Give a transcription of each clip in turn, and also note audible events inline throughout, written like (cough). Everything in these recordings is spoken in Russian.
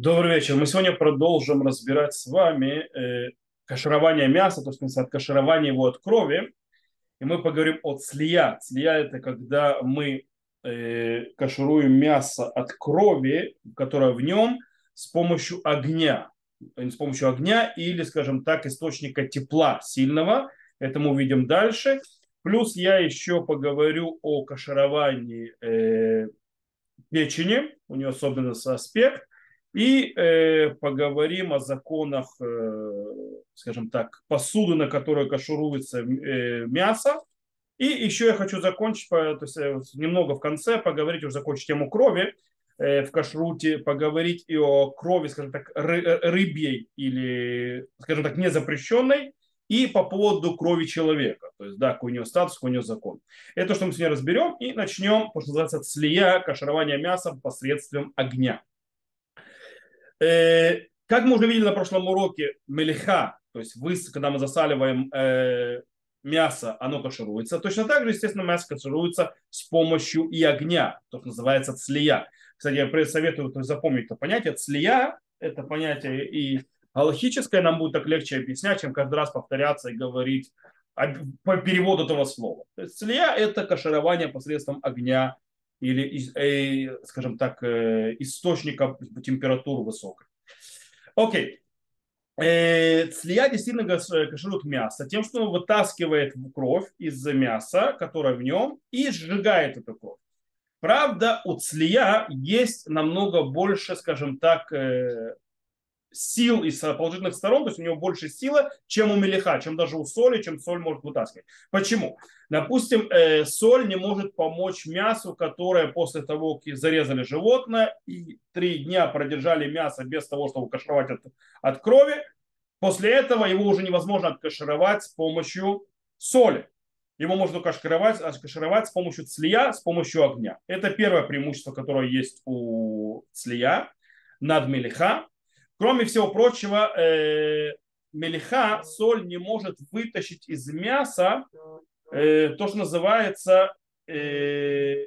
Добрый вечер. Мы сегодня продолжим разбирать с вами э, каширование мяса, то есть от каширования его от крови. И мы поговорим о цлия. Цлия – это когда мы э, кашируем мясо от крови, которая в нем, с помощью огня. С помощью огня или, скажем так, источника тепла сильного. Это мы увидим дальше. Плюс я еще поговорю о кашировании э, печени. У нее особенный аспект и э, поговорим о законах, э, скажем так, посуды, на которой кашируется э, мясо. И еще я хочу закончить, то есть э, немного в конце поговорить, уже закончить тему крови э, в кашруте, поговорить и о крови, скажем так, ры, э, рыбьей или, скажем так, незапрещенной, и по поводу крови человека. То есть, да, какой у него статус, какой у него закон. Это что мы сегодня разберем и начнем, то, что называется, слия, каширование мяса посредством огня. Э, как мы уже видели на прошлом уроке, мелиха, то есть вы, когда мы засаливаем э, мясо, оно кашируется. Точно так же, естественно, мясо кашируется с помощью и огня, то, что называется цлия. Кстати, я советую то запомнить это понятие. Цлия – это понятие и галахическое, нам будет так легче объяснять, чем каждый раз повторяться и говорить по переводу этого слова. То есть цлия – это каширование посредством огня или, э, скажем так, э, источника температуры высокой. Окей. Э, цлия действительно каширует мясо тем, что он вытаскивает кровь из мяса, которое в нем, и сжигает эту кровь. Правда, у цлия есть намного больше, скажем так, сил из положительных сторон, то есть у него больше силы, чем у мелиха, чем даже у соли, чем соль может вытаскивать. Почему? Допустим, э, соль не может помочь мясу, которое после того, как зарезали животное и три дня продержали мясо без того, чтобы кашировать от, от крови, после этого его уже невозможно откашировать с помощью соли. Его можно кашировать, кашировать с помощью цлия, с помощью огня. Это первое преимущество, которое есть у цлия над мелиха. Кроме всего прочего, э, мелиха, соль не может вытащить из мяса э, то, что называется э,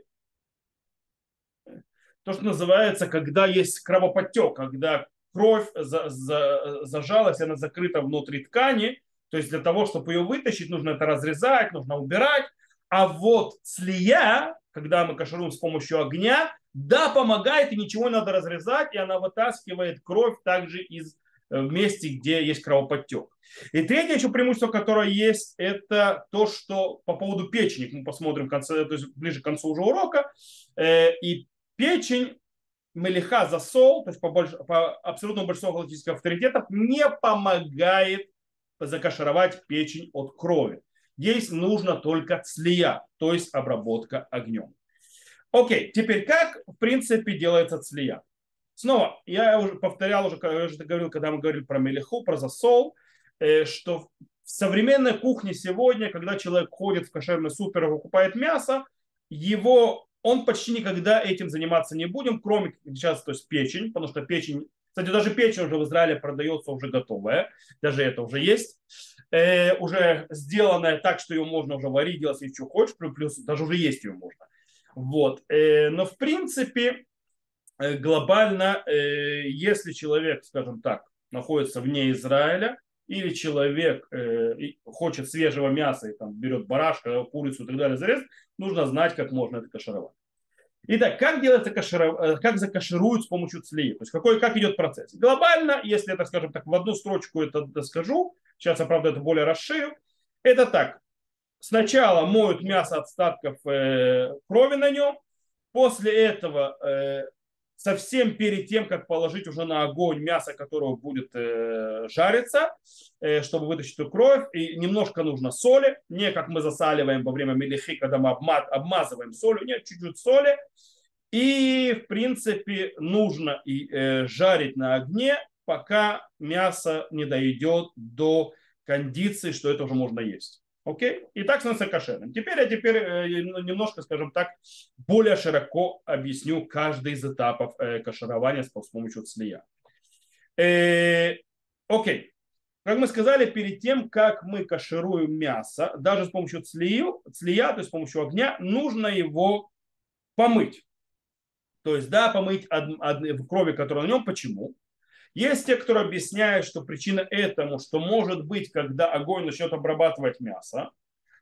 то, что называется, когда есть кровоподтек, когда кровь за, за, зажалась, она закрыта внутри ткани, то есть для того, чтобы ее вытащить, нужно это разрезать, нужно убирать. А вот слия, когда мы кашируем с помощью огня, да, помогает, и ничего не надо разрезать, и она вытаскивает кровь также из э, месте, где есть кровоподтек. И третье еще преимущество, которое есть, это то, что по поводу печени, мы посмотрим в конце, то есть ближе к концу уже урока, э, и печень Мелиха засол, то есть по, больш, по абсолютному большинству галактических авторитетов, не помогает закашировать печень от крови. Здесь нужно только цлия, то есть обработка огнем. Окей, теперь как в принципе делается цлия? Снова, я уже повторял, уже, уже говорил, когда мы говорили про мелеху, про засол, э, что в современной кухне сегодня, когда человек ходит в кошерный супер и покупает мясо, его, он почти никогда этим заниматься не будем, кроме сейчас, то есть печень, потому что печень, кстати, даже печень уже в Израиле продается уже готовая, даже это уже есть, э, уже сделанная так, что ее можно уже варить, делать, если что хочешь, плюс даже уже есть ее можно. Вот. Э, но в принципе э, глобально, э, если человек, скажем так, находится вне Израиля, или человек хочет свежего мяса и там берет барашка, курицу и так далее зарезать, нужно знать, как можно это кашировать. Итак, как делается каширов... как закашируют с помощью цлии? То есть какой, как идет процесс? Глобально, если это, скажем так, в одну строчку это скажу, сейчас я, правда, это более расширю, это так. Сначала моют мясо от остатков э, крови на нем. После этого э, совсем перед тем, как положить уже на огонь мясо, которое будет э, жариться, чтобы вытащить эту кровь, и немножко нужно соли, не как мы засаливаем во время мелихи, когда мы обма- обмазываем солью, нет, чуть-чуть соли. И, в принципе, нужно и, жарить на огне, пока мясо не дойдет до кондиции, что это уже можно есть. Окей? И так становится кошерным. Теперь я теперь э, немножко, скажем так, более широко объясню каждый из этапов э, каширования с помощью цлия. Э, окей. Как мы сказали, перед тем, как мы кашируем мясо, даже с помощью цлию, цлия, то есть с помощью огня, нужно его помыть. То есть, да, помыть од, од, крови, которая на нем. Почему? Есть те, кто объясняют, что причина этому, что может быть, когда огонь начнет обрабатывать мясо,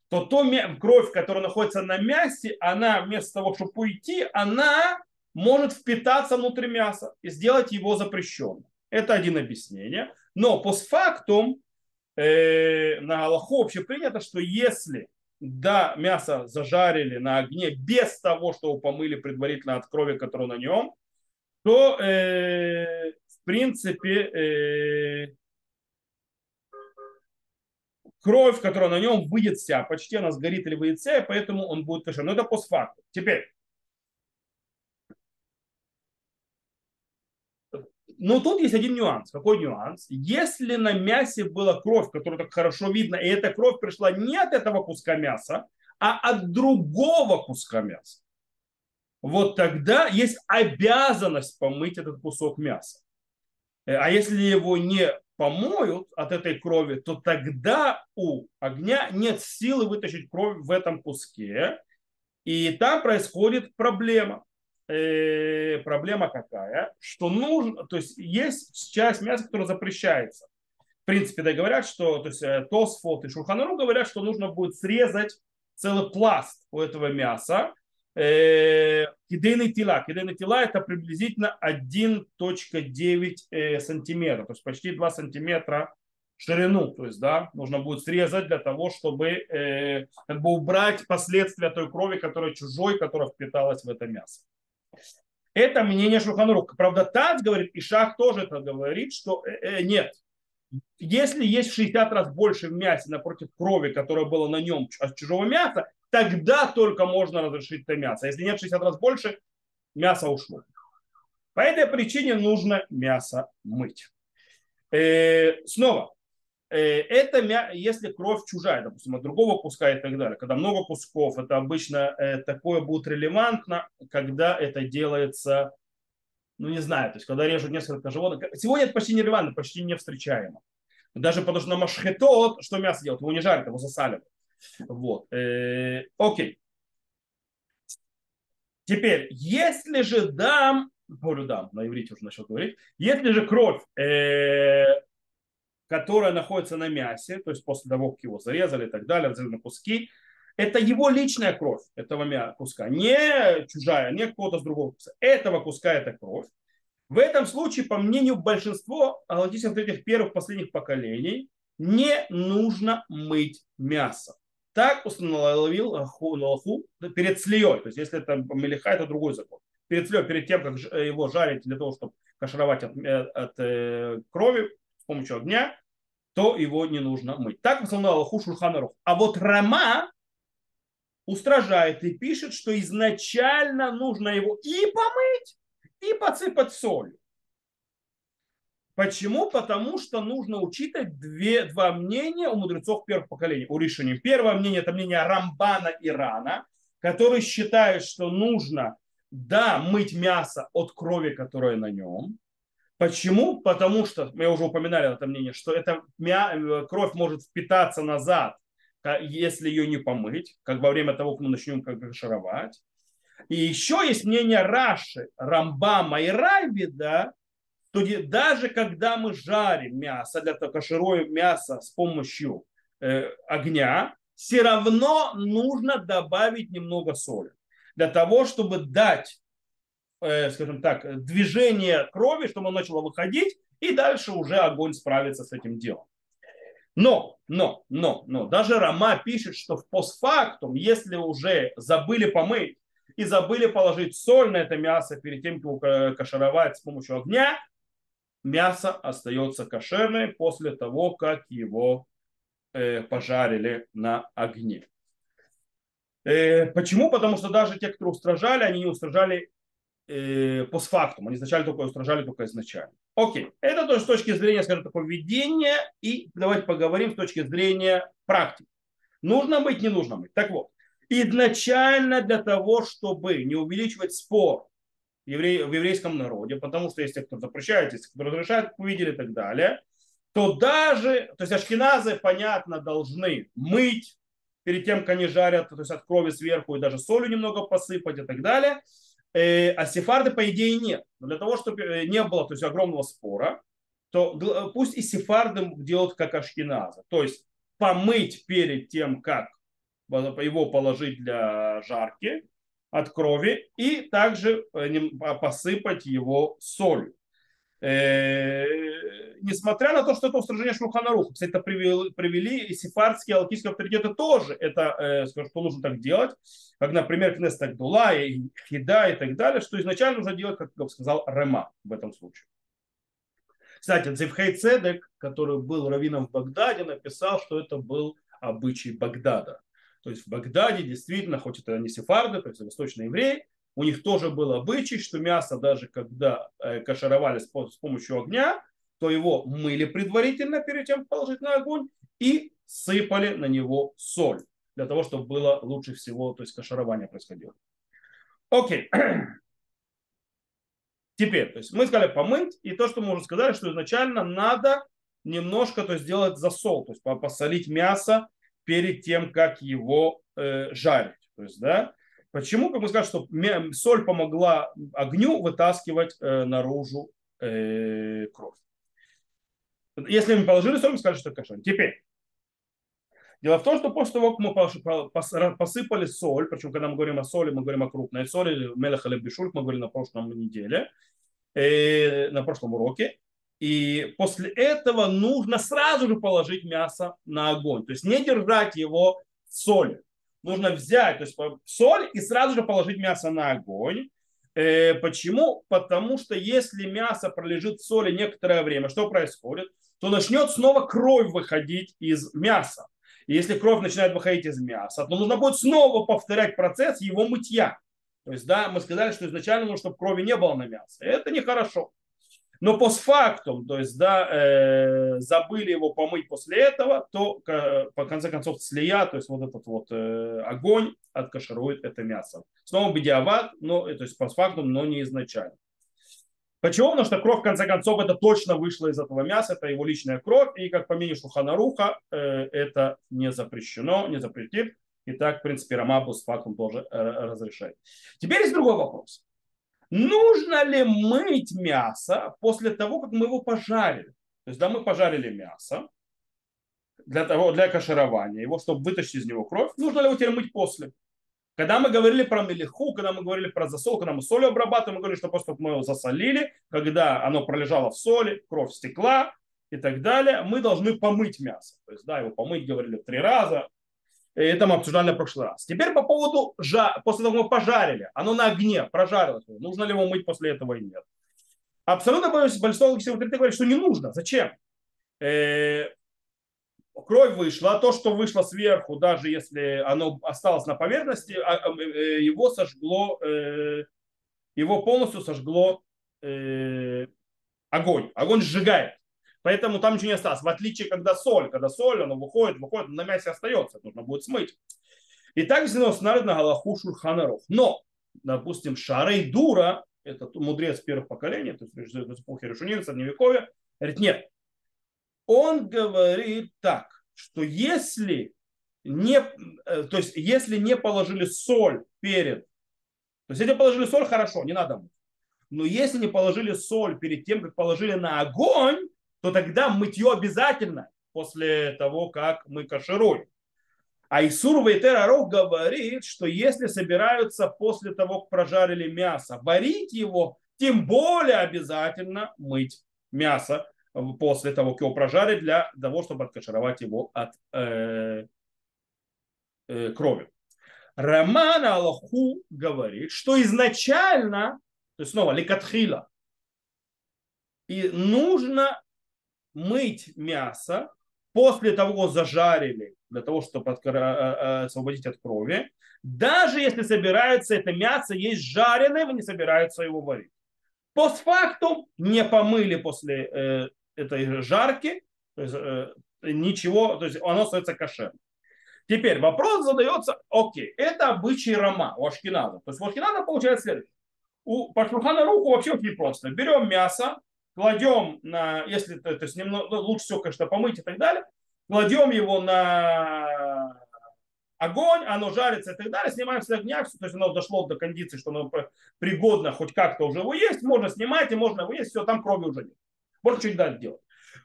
то то кровь, которая находится на мясе, она вместо того, чтобы уйти, она может впитаться внутрь мяса и сделать его запрещенным. Это один объяснение. Но постфактум э, на Аллаху вообще принято, что если да, мясо зажарили на огне без того, что его помыли предварительно от крови, которая на нем, то э, в принципе э, кровь, которая на нем, выйдет вся, почти она сгорит или выйдет вся, и поэтому он будет кошер. Но это постфактум. Теперь, Но тут есть один нюанс. Какой нюанс? Если на мясе была кровь, которую так хорошо видно, и эта кровь пришла не от этого куска мяса, а от другого куска мяса, вот тогда есть обязанность помыть этот кусок мяса. Э, а если его не помоют от этой крови, то тогда у огня нет силы вытащить кровь в этом куске, и там происходит проблема э, проблема какая? Что нужно, то есть есть часть мяса, которая запрещается. В принципе, да, говорят, что, то есть э, Тосфот и Шурханару говорят, что нужно будет срезать целый пласт у этого мяса. Э, кидейный тела. Кидейный тела это приблизительно 1.9 э, сантиметра, то есть почти 2 сантиметра ширину, то есть, да, нужно будет срезать для того, чтобы э, как бы убрать последствия той крови, которая чужой, которая впиталась в это мясо. Это мнение Шуханрук. Правда, Тац говорит, и Шах тоже это говорит, что э, э, нет. Если есть в 60 раз больше в мясе напротив крови, которая была на нем от чужого мяса, тогда только можно разрешить это мясо. Если нет 60 раз больше, мясо ушло. По этой причине нужно мясо мыть. Э, снова, Э, это если кровь чужая, допустим, от другого куска и так далее. Когда много кусков, это обычно э, такое будет релевантно, когда это делается, ну не знаю, то есть когда режут несколько животных. Сегодня это почти нерелевантно, почти не встречаемо. Даже потому что на машхетот, что мясо делают? Его не жарят, его засаливают. Вот. Э, окей. Теперь, если же дам, говорю дам, на иврите уже начал говорить, если же кровь э, которая находится на мясе, то есть после того, как его зарезали и так далее, взяли на куски, это его личная кровь этого куска, не чужая, не какого-то с другого куска. Этого куска это кровь. В этом случае, по мнению большинства галактических этих первых последних поколений, не нужно мыть мясо. Так установил Лаху перед слией. То есть, если это мелиха, это другой закон. Перед слией, перед тем, как его жарить для того, чтобы кашировать от, э, от, э, крови, помощью огня, то его не нужно мыть. Так установил Аллаху Шурханарух. А вот Рама устражает и пишет, что изначально нужно его и помыть, и подсыпать солью. Почему? Потому что нужно учитывать две, два мнения у мудрецов первых поколений, у решений. Первое мнение – это мнение Рамбана и Рана, который считает, что нужно, да, мыть мясо от крови, которая на нем, Почему? Потому что, мы уже упоминали это мнение, что эта э, кровь может впитаться назад, если ее не помыть, как во время того, как мы начнем как шаровать. И еще есть мнение Раши, Рамбама и Райвида, что даже когда мы жарим мясо, для того, кашируем мясо с помощью э, огня, все равно нужно добавить немного соли. Для того, чтобы дать Э, скажем так, движение крови, чтобы оно начало выходить, и дальше уже огонь справится с этим делом. Но, но, но, но, даже Рома пишет, что в постфактум, если уже забыли помыть и забыли положить соль на это мясо перед тем, как его кашировать с помощью огня, мясо остается кошерное после того, как его э, пожарили на огне. Э, почему? Потому что даже те, кто устражали, они не устражали э, постфактум. Они изначально только устражали только изначально. Окей. Это тоже с точки зрения, скажем так, поведения. И давайте поговорим с точки зрения практики. Нужно быть, не нужно быть. Так вот. Изначально для того, чтобы не увеличивать спор в еврейском народе, потому что те, кто запрещает, те, кто разрешает, увидели и так далее, то даже, то есть ашкеназы, понятно, должны мыть перед тем, как они жарят, то есть от крови сверху и даже солью немного посыпать и так далее. Э, а сефарды, по идее, нет. Но для того, чтобы э, не было то есть, огромного спора, то э, пусть и сефарды делают как ашкеназа. То есть помыть перед тем, как его положить для жарки от крови, и также посыпать его солью. Несмотря на то, что это устражение Шулханаруха, кстати, это привели, привели и сефардские алкийские авторитеты тоже это, скажем, что нужно так делать, как, например, Кнест Агдула и Хида и так далее, что изначально нужно делать, как сказал Рема в этом случае. Кстати, Цивхей Цедек, который был раввином в Багдаде, написал, что это был обычай Багдада. То есть в Багдаде действительно, хоть это не сефарды, то есть восточные евреи, у них тоже был обычай, что мясо, даже когда э, кашаровали с помощью огня, то его мыли предварительно перед тем положить на огонь и сыпали на него соль для того, чтобы было лучше всего, то есть кашарование происходило. Окей. (clears throat) Теперь, то есть мы сказали помыть, и то, что мы уже сказали, что изначально надо немножко то есть, сделать засол, то есть посолить мясо перед тем, как его э, жарить. То есть, да, Почему? Как мы сказали, что соль помогла огню вытаскивать э, наружу э, кровь. Если мы положили соль, мы сказали, что это кошер. Теперь, Дело в том, что после того, как мы посыпали соль, причем когда мы говорим о соли, мы говорим о крупной соли, мелех или мы говорили на прошлом неделе, э, на прошлом уроке, и после этого нужно сразу же положить мясо на огонь, то есть не держать его в соли. Нужно взять то есть, соль и сразу же положить мясо на огонь. Э, почему? Потому что если мясо пролежит в соли некоторое время, что происходит? То начнет снова кровь выходить из мяса. И если кровь начинает выходить из мяса, то нужно будет снова повторять процесс его мытья. То есть, да, мы сказали, что изначально нужно, чтобы крови не было на мясо. Это нехорошо. Но постфактум, то есть, да, э, забыли его помыть после этого, то, по конце концов, слия, то есть вот этот вот э, огонь откаширует это мясо. Снова бедиават, но, то есть постфактум, но не изначально. Почему? Потому что кровь, в конце концов, это точно вышла из этого мяса, это его личная кровь, и как по мнению Шуханаруха, э, это не запрещено, не запретит. И так, в принципе, Рамабу с фактом тоже э, разрешает. Теперь есть другой вопрос. Нужно ли мыть мясо после того, как мы его пожарили? То есть, да, мы пожарили мясо для, того, для каширования его, чтобы вытащить из него кровь. Нужно ли его теперь мыть после? Когда мы говорили про мелиху, когда мы говорили про засол, когда мы солью обрабатываем, мы говорили, что просто мы его засолили, когда оно пролежало в соли, кровь стекла и так далее, мы должны помыть мясо. То есть, да, его помыть, говорили, три раза. Это мы обсуждали в прошлый раз. Теперь по поводу, после того, как мы пожарили, оно на огне прожарилось, нужно ли его мыть после этого или нет. Абсолютно большинство логических говорит, что не нужно. Зачем? Э, кровь вышла, то, что вышло сверху, даже если оно осталось на поверхности, а, а, э, его сожгло, э, его полностью сожгло огонь. Огонь сжигает. Поэтому там ничего не осталось. В отличие, когда соль, когда соль, оно выходит, выходит, на мясе остается, нужно будет смыть. И так здесь устанавливает на Галаху Шурханаров. Но, допустим, Шарей Дура, это мудрец первых поколений, то есть эпохи Решунин, Средневековья, говорит, нет, он говорит так, что если не, э, то есть если не положили соль перед, то есть если положили соль, хорошо, не надо мыть. Но если не положили соль перед тем, как положили на огонь, то тогда мытье обязательно после того, как мы кашируем. А Исур Вейтераров говорит, что если собираются после того, как прожарили мясо, варить его, тем более обязательно мыть мясо, после того, как его прожарить, для того, чтобы откашировать его от э, э, крови. Роман Аллаху говорит, что изначально, то есть снова ликатхила, и нужно мыть мясо после того, зажарили, для того, чтобы э, э, освободить от крови, даже если собирается это мясо есть жареное, вы не собираются его варить. Постфактум не помыли после э, этой жарки, то есть э, ничего, то есть оно остается кошерным. Теперь вопрос задается, окей, это обычай Рома у Ашкиназа. То есть у Ашкиназа получается следующее. У, по руку вообще очень просто. Берем мясо, кладем на, если то есть немного, ну, лучше всего, конечно, помыть и так далее, кладем его на огонь, оно жарится и так далее, снимаем с огня, то есть оно дошло до кондиции, что оно пригодно хоть как-то уже его есть, можно снимать и можно его есть, все, там крови уже нет. Можно что-нибудь дальше делать.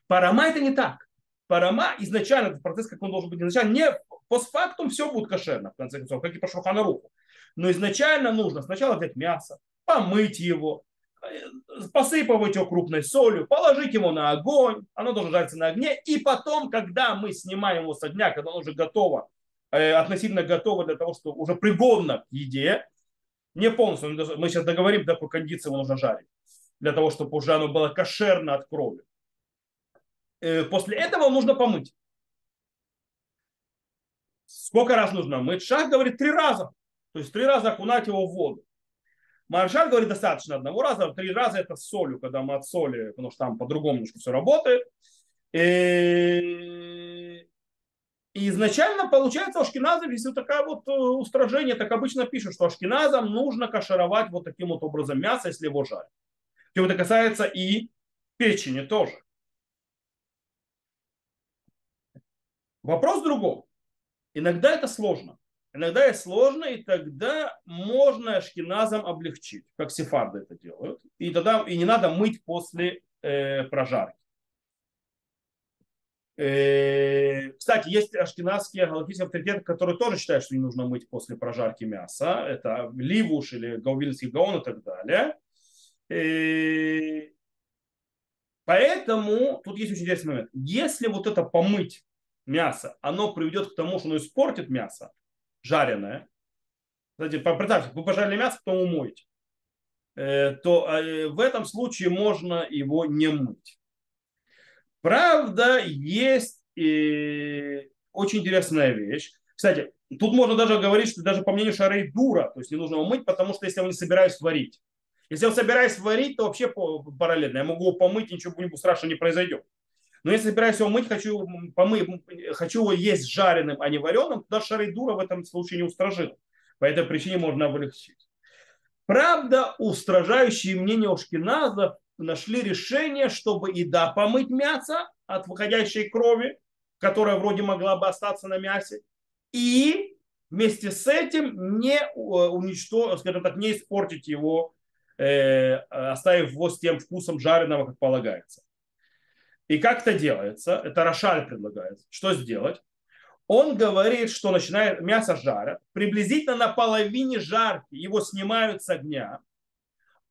Парама это не так. Парама изначально, этот процесс, как он должен быть изначально, не постфактум все будет кошерно, в конце концов, как и по Шуханаруху. Но изначально нужно сначала взять мясо, помыть его, посыпать его крупной солью, положить его на огонь, оно должно жариться на огне, и потом, когда мы снимаем его с огня, когда оно уже готово, э, относительно готово для того, что уже пригодно к еде, не полностью, мы сейчас договорим, до какой кондиции его нужно жарить, для того, чтобы уже оно было кошерно от крови. Э, после этого нужно помыть. Сколько раз нужно мыть? Шах говорит три раза. То есть три раза окунать его в воду. Маршаль говорит, достаточно одного раза, три раза это с солью, когда мы от соли, потому что там по-другому немножко все работает. И, и изначально получается у ашкеназов, если такое вот э, устражение, так обычно пишут, что ашкеназам нужно кашировать вот таким вот образом мясо, если его жарить. Причем это касается и печени тоже. Вопрос в другом. Иногда это сложно. Иногда это сложно, и тогда можно шкиназам облегчить, как сефарды это делают. И тогда и не надо мыть после э, прожарки. Э, кстати, есть ашкенадские галактические авторитеты, которые тоже считают, что не нужно мыть после прожарки мяса. Это Ливуш или Гаувильский Гаон и так далее. Э, поэтому тут есть очень интересный момент. Если вот это помыть мясо, оно приведет к тому, что оно испортит мясо, жареное, кстати, представьте, вы пожарили мясо, потом умоете, э, то э, в этом случае можно его не мыть. Правда, есть и очень интересная вещь. Кстати, тут можно даже говорить, что даже по мнению Шарей дура, то есть не нужно его мыть, потому что если я его не собираюсь варить. Если я собираюсь варить, то вообще параллельно. Я могу его помыть, ничего страшного не произойдет. Но если собираюсь его мыть, хочу, помыть, хочу его есть жареным, а не вареным, то даже шарейдура в этом случае не устражил. По этой причине можно облегчить. Правда, устражающие мнения Ушкиназов нашли решение, чтобы и да помыть мясо от выходящей крови, которая вроде могла бы остаться на мясе, и вместе с этим не э, уничтожить, скажем так, не испортить его, э, оставив его с тем вкусом жареного, как полагается. И как это делается? Это Рошаль предлагает. Что сделать? Он говорит, что начинает мясо жарят, приблизительно на половине жарки его снимают с огня,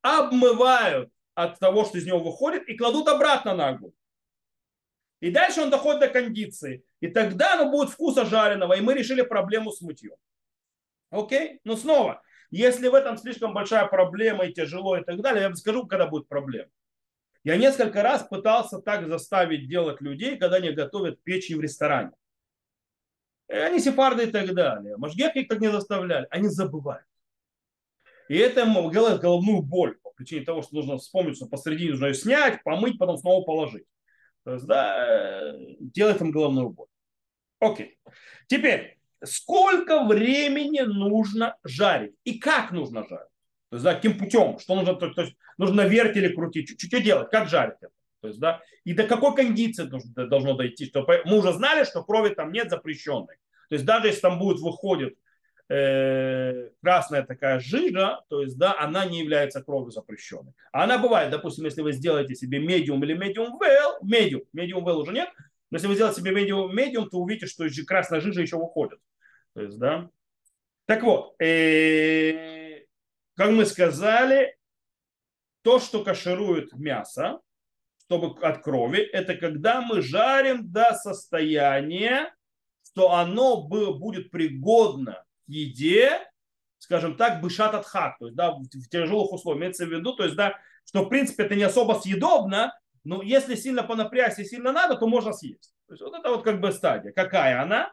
обмывают от того, что из него выходит, и кладут обратно на огонь. И дальше он доходит до кондиции. И тогда оно будет вкуса жареного, и мы решили проблему с мытьем. Окей? Но снова, если в этом слишком большая проблема и тяжело и так далее, я вам скажу, когда будет проблема. Я несколько раз пытался так заставить делать людей, когда они готовят печень в ресторане. И они сефарды и так далее. Машгех их так не заставляли. Они забывают. И это делает головную боль по причине того, что нужно вспомнить, что посреди нужно ее снять, помыть, потом снова положить. То есть, да, делает им головную боль. Окей. Теперь, сколько времени нужно жарить и как нужно жарить? То есть, да, каким путем, что нужно, то, то есть, нужно на вертеле крутить, что, что делать, как жарить это. То есть, да, и до какой кондиции должно, должно дойти, что мы уже знали, что крови там нет запрещенной. То есть даже если там будет выходит э, красная такая жижа, то есть да, она не является кровью запрещенной. А она бывает, допустим, если вы сделаете себе медиум или медиум well, медиум, медиум well уже нет, но если вы сделаете себе медиум медиум, то увидите, что красная жижа еще выходит. То есть, да. Так вот, э, как мы сказали, то, что каширует мясо, чтобы от крови, это когда мы жарим до состояния, что оно будет пригодно к еде, скажем так, бышат от хак, то есть да, в тяжелых условиях. Имеется в виду, то есть да, что в принципе это не особо съедобно, но если сильно понапрячься и сильно надо, то можно съесть. То есть вот это вот как бы стадия. Какая она?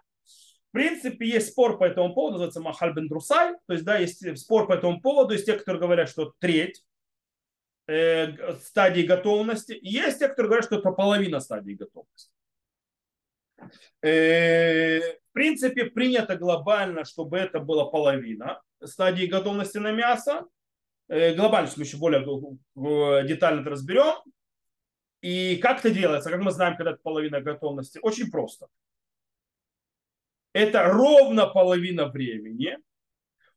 В принципе, есть спор по этому поводу, называется Махаль бен Друсай. То есть, да, есть спор по этому поводу. Есть те, которые говорят, что треть э, стадии готовности. Есть те, которые говорят, что это половина стадии готовности. Э, в принципе, принято глобально, чтобы это была половина стадии готовности на мясо. Э, глобально, мы еще более детально это разберем. И как это делается, как мы знаем, когда это половина готовности? Очень просто это ровно половина времени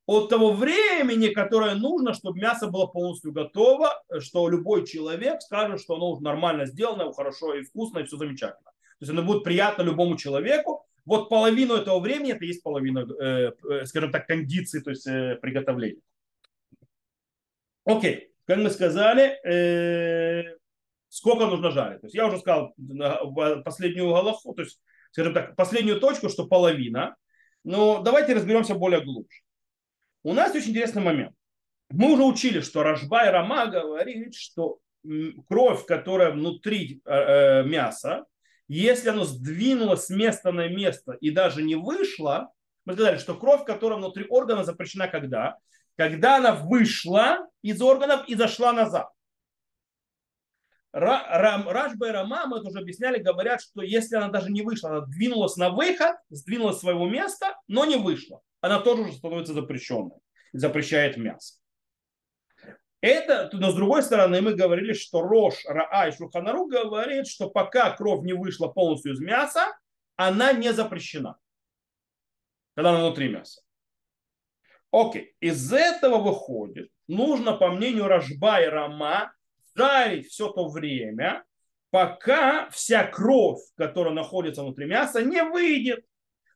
от того времени, которое нужно, чтобы мясо было полностью готово, что любой человек скажет, что оно нормально сделано, хорошо и вкусно, и все замечательно. То есть оно будет приятно любому человеку. Вот половину этого времени это есть половина, э, э, скажем так, кондиции, то есть э, приготовления. Окей, как мы сказали, сколько нужно жарить. То есть я уже сказал последнюю галаху, то есть, скажем так, последнюю точку, что половина. Но давайте разберемся более глубже. У нас очень интересный момент. Мы уже учили, что Рожба и Рама говорит, что кровь, которая внутри э, э, мяса, если оно сдвинулось с места на место и даже не вышло, мы сказали, что кровь, которая внутри органа запрещена когда? Когда она вышла из органов и зашла назад. Рашба и Рама, мы это уже объясняли, говорят, что если она даже не вышла, она двинулась на выход, сдвинулась своего места, но не вышла она тоже уже становится запрещенной, запрещает мясо. Это, но с другой стороны, мы говорили, что Рош, Раа и Шуханару говорит, что пока кровь не вышла полностью из мяса, она не запрещена. Когда она внутри мяса. Окей, из этого выходит, нужно, по мнению Рожба и Рама, жарить все то время, пока вся кровь, которая находится внутри мяса, не выйдет.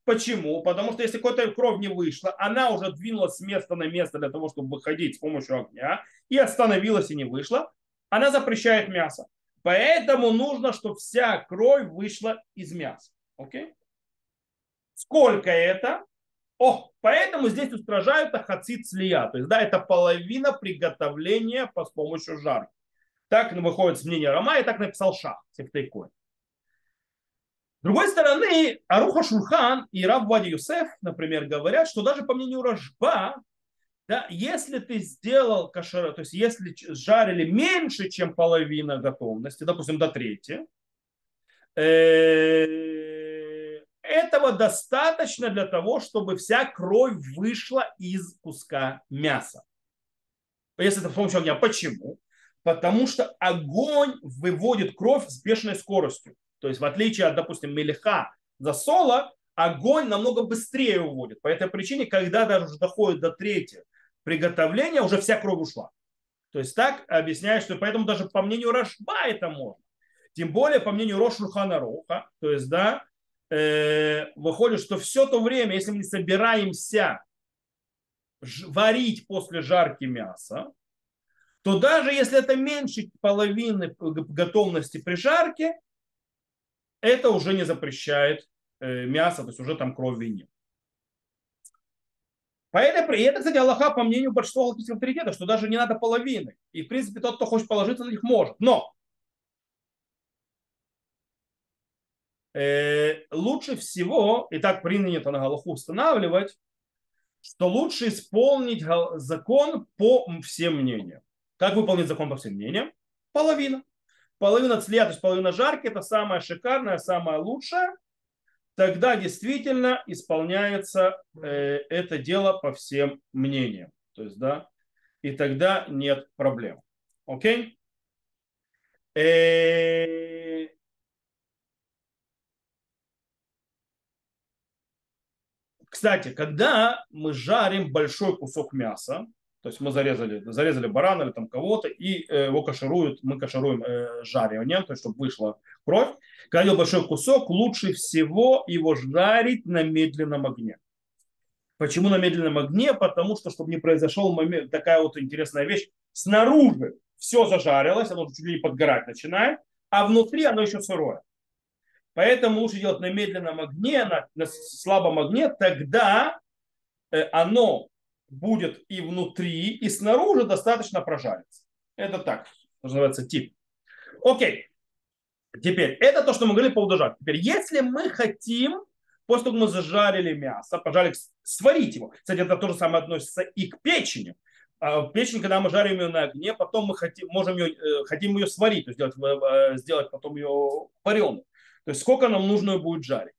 Почему? Потому что если какая-то кровь не вышла, она уже двинулась с места на место для того, чтобы выходить с помощью огня, и остановилась и не вышла, она запрещает мясо. Поэтому нужно, чтобы вся кровь вышла из мяса. Окей? Сколько это? О, поэтому здесь устражают ахацит слия. То есть, да, это половина приготовления по, с помощью жарки. Так выходит с мнения Рама, и так написал Шах, Сефтейкой. С другой стороны, Аруха Шурхан и Раб Вади Юсеф, например, говорят, что даже по мнению Рожба, да, если ты сделал кашер, то есть если жарили меньше, чем половина готовности, допустим, до трети, э, этого достаточно для того, чтобы вся кровь вышла из куска мяса. Если это с помощью огня. Почему? Потому что огонь выводит кровь с бешеной скоростью. То есть в отличие от, допустим, мелиха засола, огонь намного быстрее уводит. По этой причине, когда даже уже доходит до третьего приготовления, уже вся кровь ушла. То есть так объясняет, что поэтому даже по мнению Рашба это можно. Тем более по мнению Рошурхана Роха, то есть, да, э, выходит, что все то время, если мы не собираемся варить после жарки мяса, то даже если это меньше половины готовности при жарке, это уже не запрещает э, мясо, то есть уже там крови нет. Поэтому, и это, кстати, Аллаха, по мнению большинства галактических авторитетов, что даже не надо половины. И, в принципе, тот, кто хочет положиться на них, может. Но э, лучше всего, и так принято на Галаху устанавливать, что лучше исполнить закон по всем мнениям. Как выполнить закон по всем мнениям? Половина половина цлия, то есть половина жарки, это самое шикарное, самое лучшее, тогда действительно исполняется э, это дело по всем мнениям. То есть, да, и тогда нет проблем. Окей? Э, кстати, когда мы жарим большой кусок мяса, то есть мы зарезали, зарезали барана или там кого-то, и э, его кашируют, мы кашируем э, жариванием, то есть чтобы вышла кровь. Когда большой кусок, лучше всего его жарить на медленном огне. Почему на медленном огне? Потому что, чтобы не произошел момент, такая вот интересная вещь, снаружи все зажарилось, оно чуть ли не подгорать начинает, а внутри оно еще сырое. Поэтому лучше делать на медленном огне, на, на слабом огне, тогда э, оно будет и внутри, и снаружи достаточно прожариться. Это так, называется тип. Окей. Теперь, это то, что мы говорили по удажать. Теперь, если мы хотим, после того, как мы зажарили мясо, пожарили, сварить его. Кстати, это то же самое относится и к печени. А печень, когда мы жарим ее на огне, потом мы хотим, можем ее, э, хотим ее сварить, то есть сделать, э, сделать потом ее вареной. То есть сколько нам нужно будет жарить.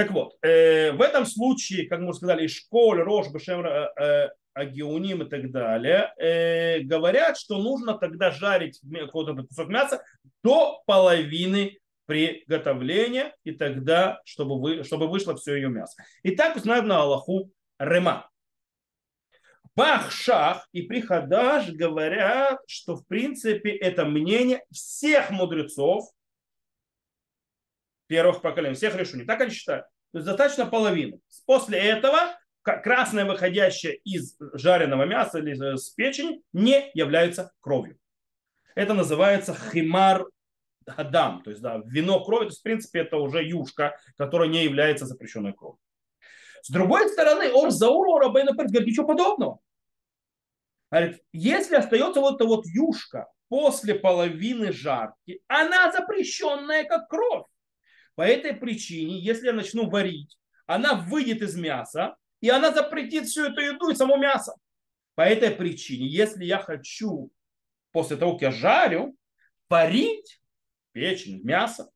Так вот, э, в этом случае, как мы сказали, школь, рож, бешем, э, э, агеуним и так далее, э, говорят, что нужно тогда жарить какой-то кусок мяса до половины приготовления, и тогда, чтобы, вы, чтобы вышло все ее мясо. И так узнают на Аллаху Рема. Бахшах и Приходаш говорят, что в принципе это мнение всех мудрецов первых поколений, всех решений. Так они считают. То есть достаточно половины. После этого красное, выходящее из жареного мяса или с печени, не является кровью. Это называется химар хадам, то есть да, вино крови, то есть в принципе это уже юшка, которая не является запрещенной кровью. С другой стороны, Ор Зауру Рабейна говорит, ничего подобного. Говорит, если остается вот эта вот юшка после половины жарки, она запрещенная как кровь. По этой причине, если я начну варить, она выйдет из мяса, и она запретит всю эту еду и само мясо. По этой причине, если я хочу после того, как я жарю, парить печень, мясо,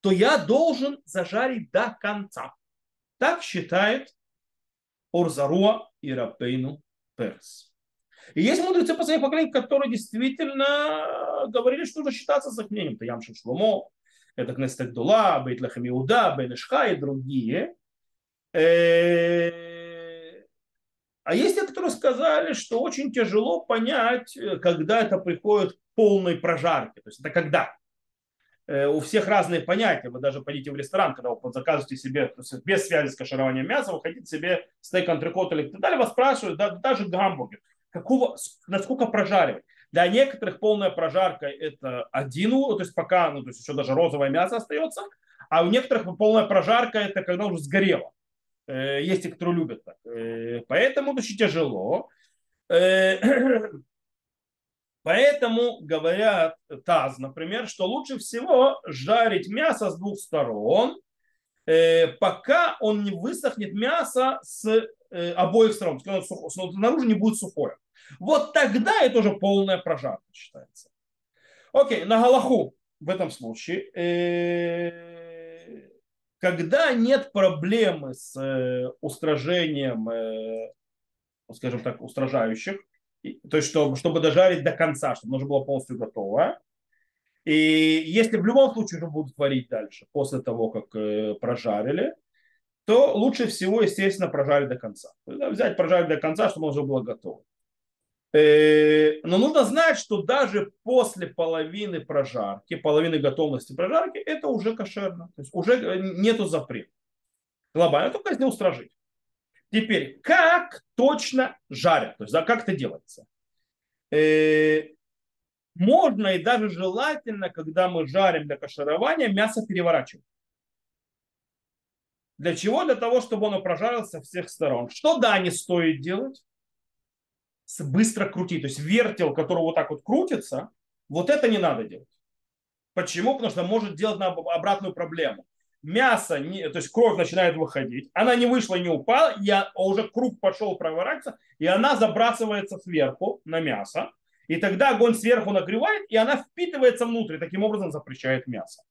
то я должен зажарить до конца. Так считает Орзаруа и Рабейну Перс. И есть мудрецы по своим поколениям, которые действительно говорили, что нужно считаться с их мнением. Это Ямшин Шломо, это Кнестек Дула, Бейт Лехем Иуда, Бен Ишха и другие. Э, а есть те, которые сказали, что очень тяжело понять, когда это приходит к полной прожарке. То есть это когда? Э, у всех разные понятия. Вы даже пойдите в ресторан, когда вы заказываете себе, без связи с кашированием мяса, вы хотите себе стейк, антрикот или так далее, вас спрашивают, да, даже гамбургер, какого, насколько прожаривать. Для некоторых полная прожарка это один, то есть пока, ну, то есть еще даже розовое мясо остается, а у некоторых полная прожарка это когда уже сгорело. Э, есть те, кто любят так. Э, поэтому очень тяжело. (clears throat) Поэтому говорят ТАЗ, например, что лучше всего жарить мясо с двух сторон, э, пока он не высохнет мясо с э, обоих сторон, снаружи не будет сухое. Вот тогда это уже полная прожарка считается. Окей, на Галаху в этом случае, э, когда нет проблемы с устражением, скажем так, устражающих, то есть чтобы, чтобы дожарить до конца, чтобы уже было полностью готово. И если в любом случае уже будут варить дальше, после того, как э, прожарили, то лучше всего, естественно, прожарить до конца. взять, прожарить до конца, чтобы оно уже было готово. Э, но нужно знать, что даже после половины прожарки, половины готовности прожарки, это уже кошерно. То есть уже э, нету запрета. Глобально, только если устражить. Теперь, как точно жарят? То есть, да, как это делается? Э, можно и даже желательно, когда мы жарим для каширования, мясо переворачивать. Для чего? Для того, чтобы оно прожарилось со всех сторон. Что да, не стоит делать? Быстро крутить. То есть вертел, который вот так вот крутится, вот это не надо делать. Почему? Потому что может делать на обратную проблему мясо, не, то есть кровь начинает выходить, она не вышла, не упала, я, а уже круг пошел проворачиваться, и она забрасывается сверху на мясо, и тогда огонь сверху нагревает, и она впитывается внутрь, таким образом запрещает мясо.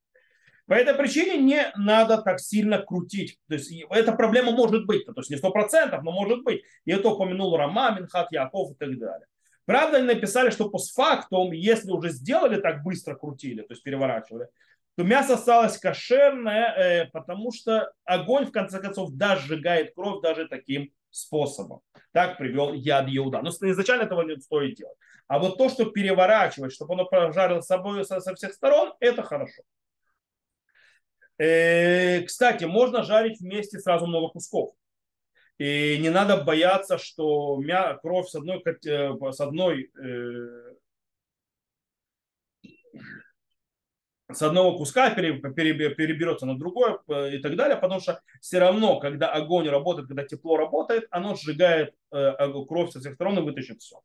По этой причине не надо так сильно крутить. То есть эта проблема может быть, то есть не сто процентов, но может быть. И это упомянул Рама, Минхат, Яков и так далее. Правда, они написали, что постфактум, если уже сделали так быстро крутили, то есть переворачивали, то мясо осталось кошерное, э, потому что огонь, в конце концов, даже сжигает кровь даже таким способом. Так привел яд Иуда. Но изначально этого не стоит делать. А вот то, что переворачивать, чтобы оно прожарило собой со, со всех сторон, это хорошо. Э, кстати, можно жарить вместе сразу много кусков. И не надо бояться, что мя, кровь с одной, э, с одной с одного куска переберется на другое э, и так далее, потому что все равно, когда огонь работает, когда тепло работает, оно сжигает э, кровь со всех сторон и вытащит все.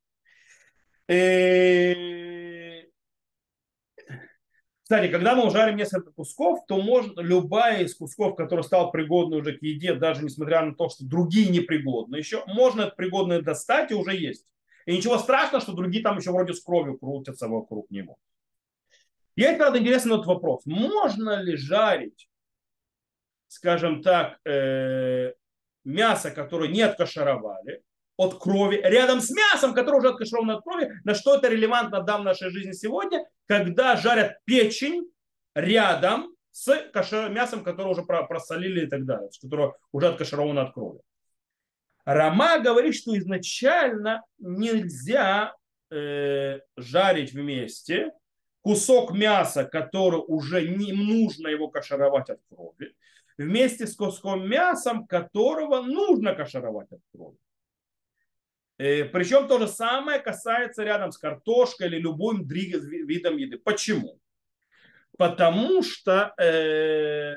Кстати, когда мы жарим несколько кусков, то можно любая из кусков, который стал пригодной уже к еде, даже несмотря на то, что другие непригодны еще, можно это пригодное достать и уже есть. И ничего страшного, что другие там еще вроде с кровью крутятся вокруг него. Есть, правда, интересный вот вопрос. Можно ли жарить, скажем так, э, мясо, которое не откашаровали, от крови, рядом с мясом, которое уже откашировано от крови, на что это релевантно да, в нашей жизни сегодня, когда жарят печень рядом с мясом, которое уже просолили и так далее, которое уже откашировано от крови. Рама говорит, что изначально нельзя э, жарить вместе кусок мяса, который уже не нужно его кашаровать от крови, вместе с куском мясом, которого нужно кашаровать от крови. Э, причем то же самое касается рядом с картошкой или любым видом еды. Почему? Потому что э,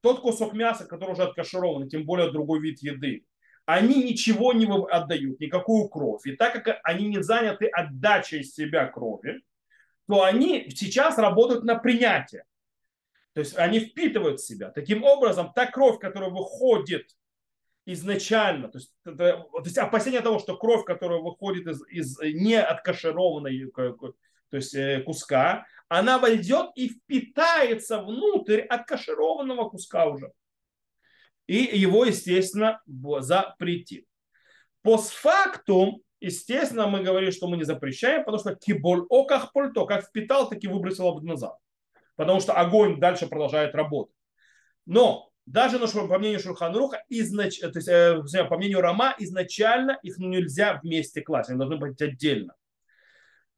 тот кусок мяса, который уже откаширован, тем более другой вид еды, они ничего не отдают, никакую кровь. И так как они не заняты отдачей себя крови, то они сейчас работают на принятие. То есть они впитывают в себя. Таким образом, та кровь, которая выходит изначально, то есть, это, то есть опасение того, что кровь, которая выходит из, из не откашированной то есть, э, куска, она войдет и впитается внутрь откашированного куска уже. И его, естественно, запретит. Постфактум, естественно, мы говорим, что мы не запрещаем, потому что киболь оках польто, как впитал, так и выбросил назад. Потому что огонь дальше продолжает работать. Но даже по мнению Шурханруха, изнач... то есть, э, по мнению Рама, изначально их нельзя вместе класть, они должны быть отдельно.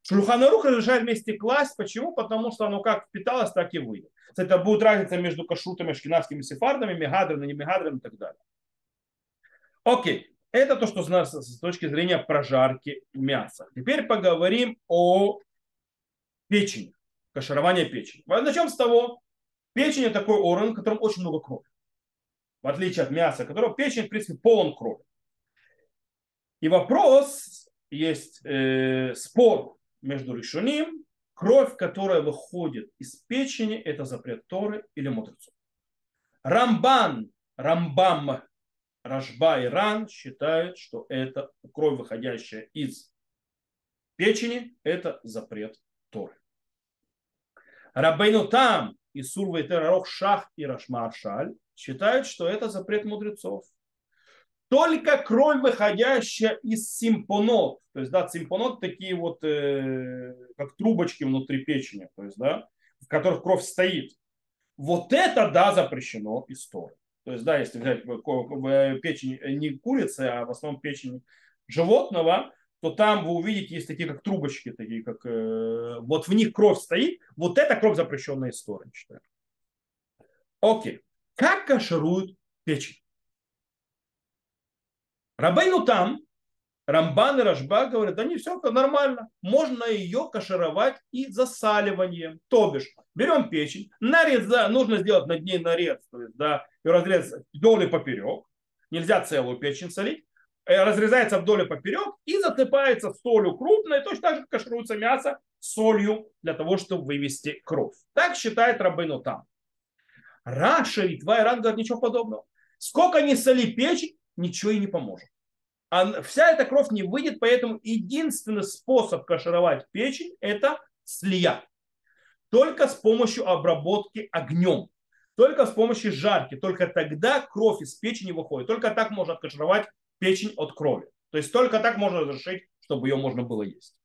Шурханарух разрешает вместе класть. Почему? Потому что оно как впиталось, так и выйдет. Это будет разница между кашрутами, шкинавскими сефардами, мегадрами, не мегадрами и так далее. Окей. Это то, что с точки зрения прожарки мяса. Теперь поговорим о печени, каширование печени. Начнем с того, печень это такой орган, в котором очень много крови в отличие от мяса, которого печень, в принципе, полон крови. И вопрос, есть э, спор между решением, кровь, которая выходит из печени, это запрет Торы или мудрецов. Рамбан, Рамбам, Рашба и Ран считают, что это кровь, выходящая из печени, это запрет Торы. Рабейну там и Сурва и Терарох Шах и Рашмаршаль считают, что это запрет мудрецов. Только кровь, выходящая из симпонот, то есть, да, симпонот такие вот, э, как трубочки внутри печени, то есть, да, в которых кровь стоит. Вот это, да, запрещено историей. То есть, да, если взять печень не курицы, а в основном печень животного, то там вы увидите, есть такие как трубочки, такие как э, вот в них кровь стоит. Вот это кровь запрещенная история, считаю. Окей. Как кашируют печень? Рабейну там, Рамбан и Рашба говорят, да не все нормально. Можно ее кашировать и засаливанием. То бишь, берем печень, нареза, нужно сделать над ней нарез, то есть, да, и разрезать вдоль и поперек. Нельзя целую печень солить. Э, разрезается вдоль и поперек и засыпается солью крупной. Точно так же кашируется мясо солью для того, чтобы вывести кровь. Так считает Рабейну там. Раша, Литва, Иран говорят ничего подобного. Сколько ни соли печень, ничего и не поможет. А вся эта кровь не выйдет, поэтому единственный способ кашировать печень – это слия. Только с помощью обработки огнем. Только с помощью жарки. Только тогда кровь из печени выходит. Только так можно откашировать печень от крови. То есть только так можно разрешить, чтобы ее можно было есть.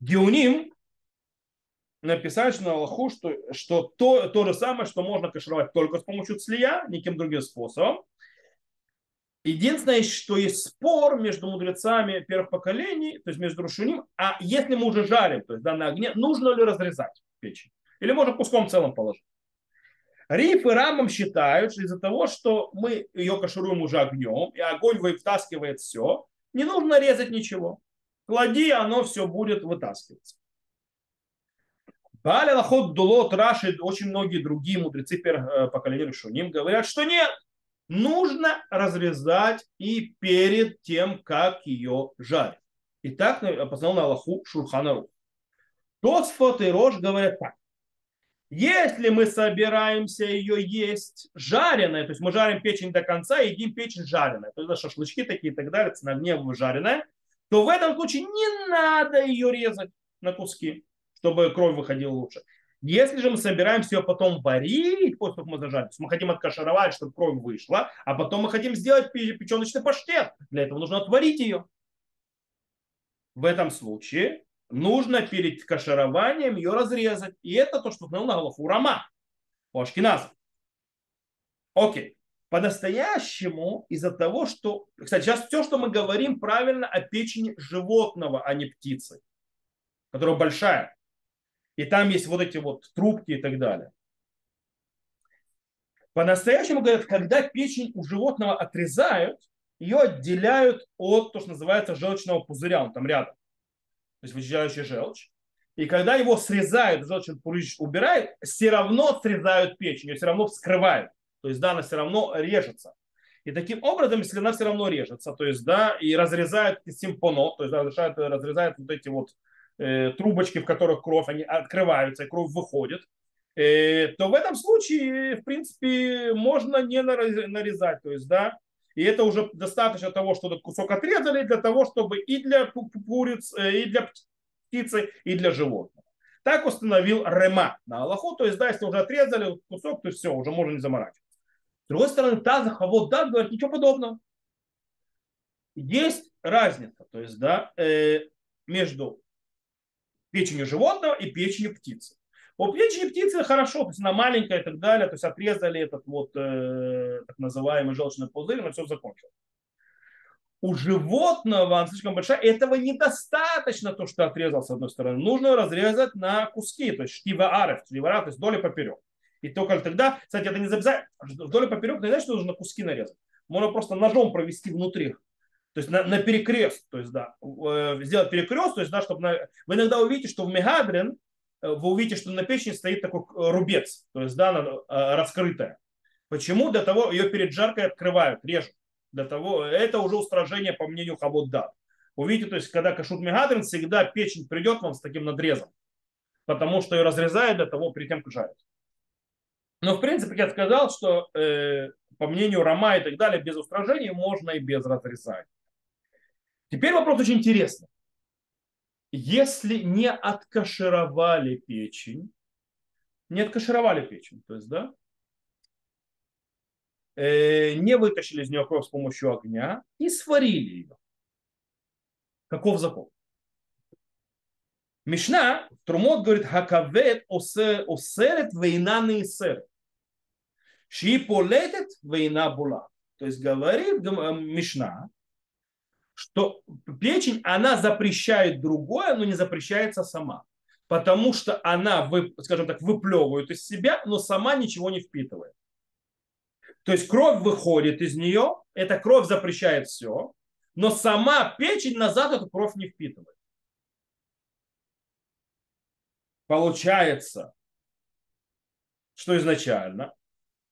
Геуним написать на Аллаху, что, что то, то же самое, что можно кашировать только с помощью слия, никаким другим способом. Единственное, что есть спор между мудрецами первых поколений, то есть между Рушуним, а если мы уже жарим, то есть да, на огне, нужно ли разрезать печень? Или можно куском целым положить? Риф и Рамам считают, что из-за того, что мы ее кашируем уже огнем, и огонь вытаскивает все, не нужно резать ничего. Клади, оно все будет вытаскиваться. Бали Лахот Дулот Раши, очень многие другие мудрецы э, поколения Решуним говорят, что нет, нужно разрезать и перед тем, как ее жарить. И так познал на Аллаху Шурханару. Тосфот и Рош говорят так. Если мы собираемся ее есть жареной, то есть мы жарим печень до конца едим печень жареной, то есть шашлычки такие и так далее, на огне жареная, то в этом случае не надо ее резать на куски чтобы кровь выходила лучше. Если же мы собираемся ее потом варить, после того, как мы есть мы хотим откашировать, чтобы кровь вышла, а потом мы хотим сделать печеночный паштет. Для этого нужно отварить ее. В этом случае нужно перед кашированием ее разрезать. И это то, что установил на голову Рама. у Ашкиназа. Окей. По-настоящему из-за того, что... Кстати, сейчас все, что мы говорим, правильно о печени животного, а не птицы, которая большая. И там есть вот эти вот трубки и так далее. По-настоящему говорят, когда печень у животного отрезают, ее отделяют от то, что называется желчного пузыря, он там рядом. То есть вычищающий желчь. И когда его срезают, желчный пузырь убирают, все равно срезают печень, ее все равно вскрывают. То есть, да, она все равно режется. И таким образом, если она все равно режется, то есть, да, и разрезают симпоно, то есть, да, разрезают, разрезают вот эти вот э, трубочки, в которых кровь, они открываются, и кровь выходит, э, то в этом случае, в принципе, можно не нарезать, то есть, да, и это уже достаточно того, что этот кусок отрезали для того, чтобы и для куриц, э, и для птицы, и для животных. Так установил Рема на Аллаху, то есть, да, если уже отрезали кусок, то все, уже можно не заморачиваться. С другой стороны, Тазах, а вот да, говорит, ничего подобного. Есть разница, то есть, да, между печенью животного и печенью птицы. У печени птицы хорошо, то есть она маленькая и так далее, то есть отрезали этот вот э, так называемый желчный пузырь, но все закончилось. У животного она слишком большая, этого недостаточно, то, что отрезал с одной стороны. Нужно разрезать на куски, то есть штива арев, штива то есть доли поперек. И только тогда, кстати, это не обязательно, вдоль и поперек, не значит, что нужно куски нарезать. Можно просто ножом провести внутри. То есть на, на перекрест, то есть да, э, сделать перекрест, то есть да, чтобы на... вы иногда увидите, что в Мегадрин э, вы увидите, что на печени стоит такой э, рубец, то есть да, она раскрытая. Почему? Для того ее перед жаркой открывают, режут. Для того, это уже устражение по мнению Хаводда. Увидите, то есть когда кашут Мегадрин, всегда печень придет вам с таким надрезом, потому что ее разрезают для того, перед тем, как жарят. Но, в принципе, я сказал, что э, по мнению Рома и так далее, без устражения можно и без разрезания. Теперь вопрос очень интересный. Если не откашировали печень, не откашировали печень, то есть, да, э, не вытащили из нее кровь с помощью огня и сварили ее. Каков закон? Мишна, Трумот говорит, хакавет осерет вейна не серет. Ши полетет вейна була. То есть говорит Мишна, что печень, она запрещает другое, но не запрещается сама. Потому что она, скажем так, выплевывает из себя, но сама ничего не впитывает. То есть кровь выходит из нее, эта кровь запрещает все, но сама печень назад эту кровь не впитывает. Получается, что изначально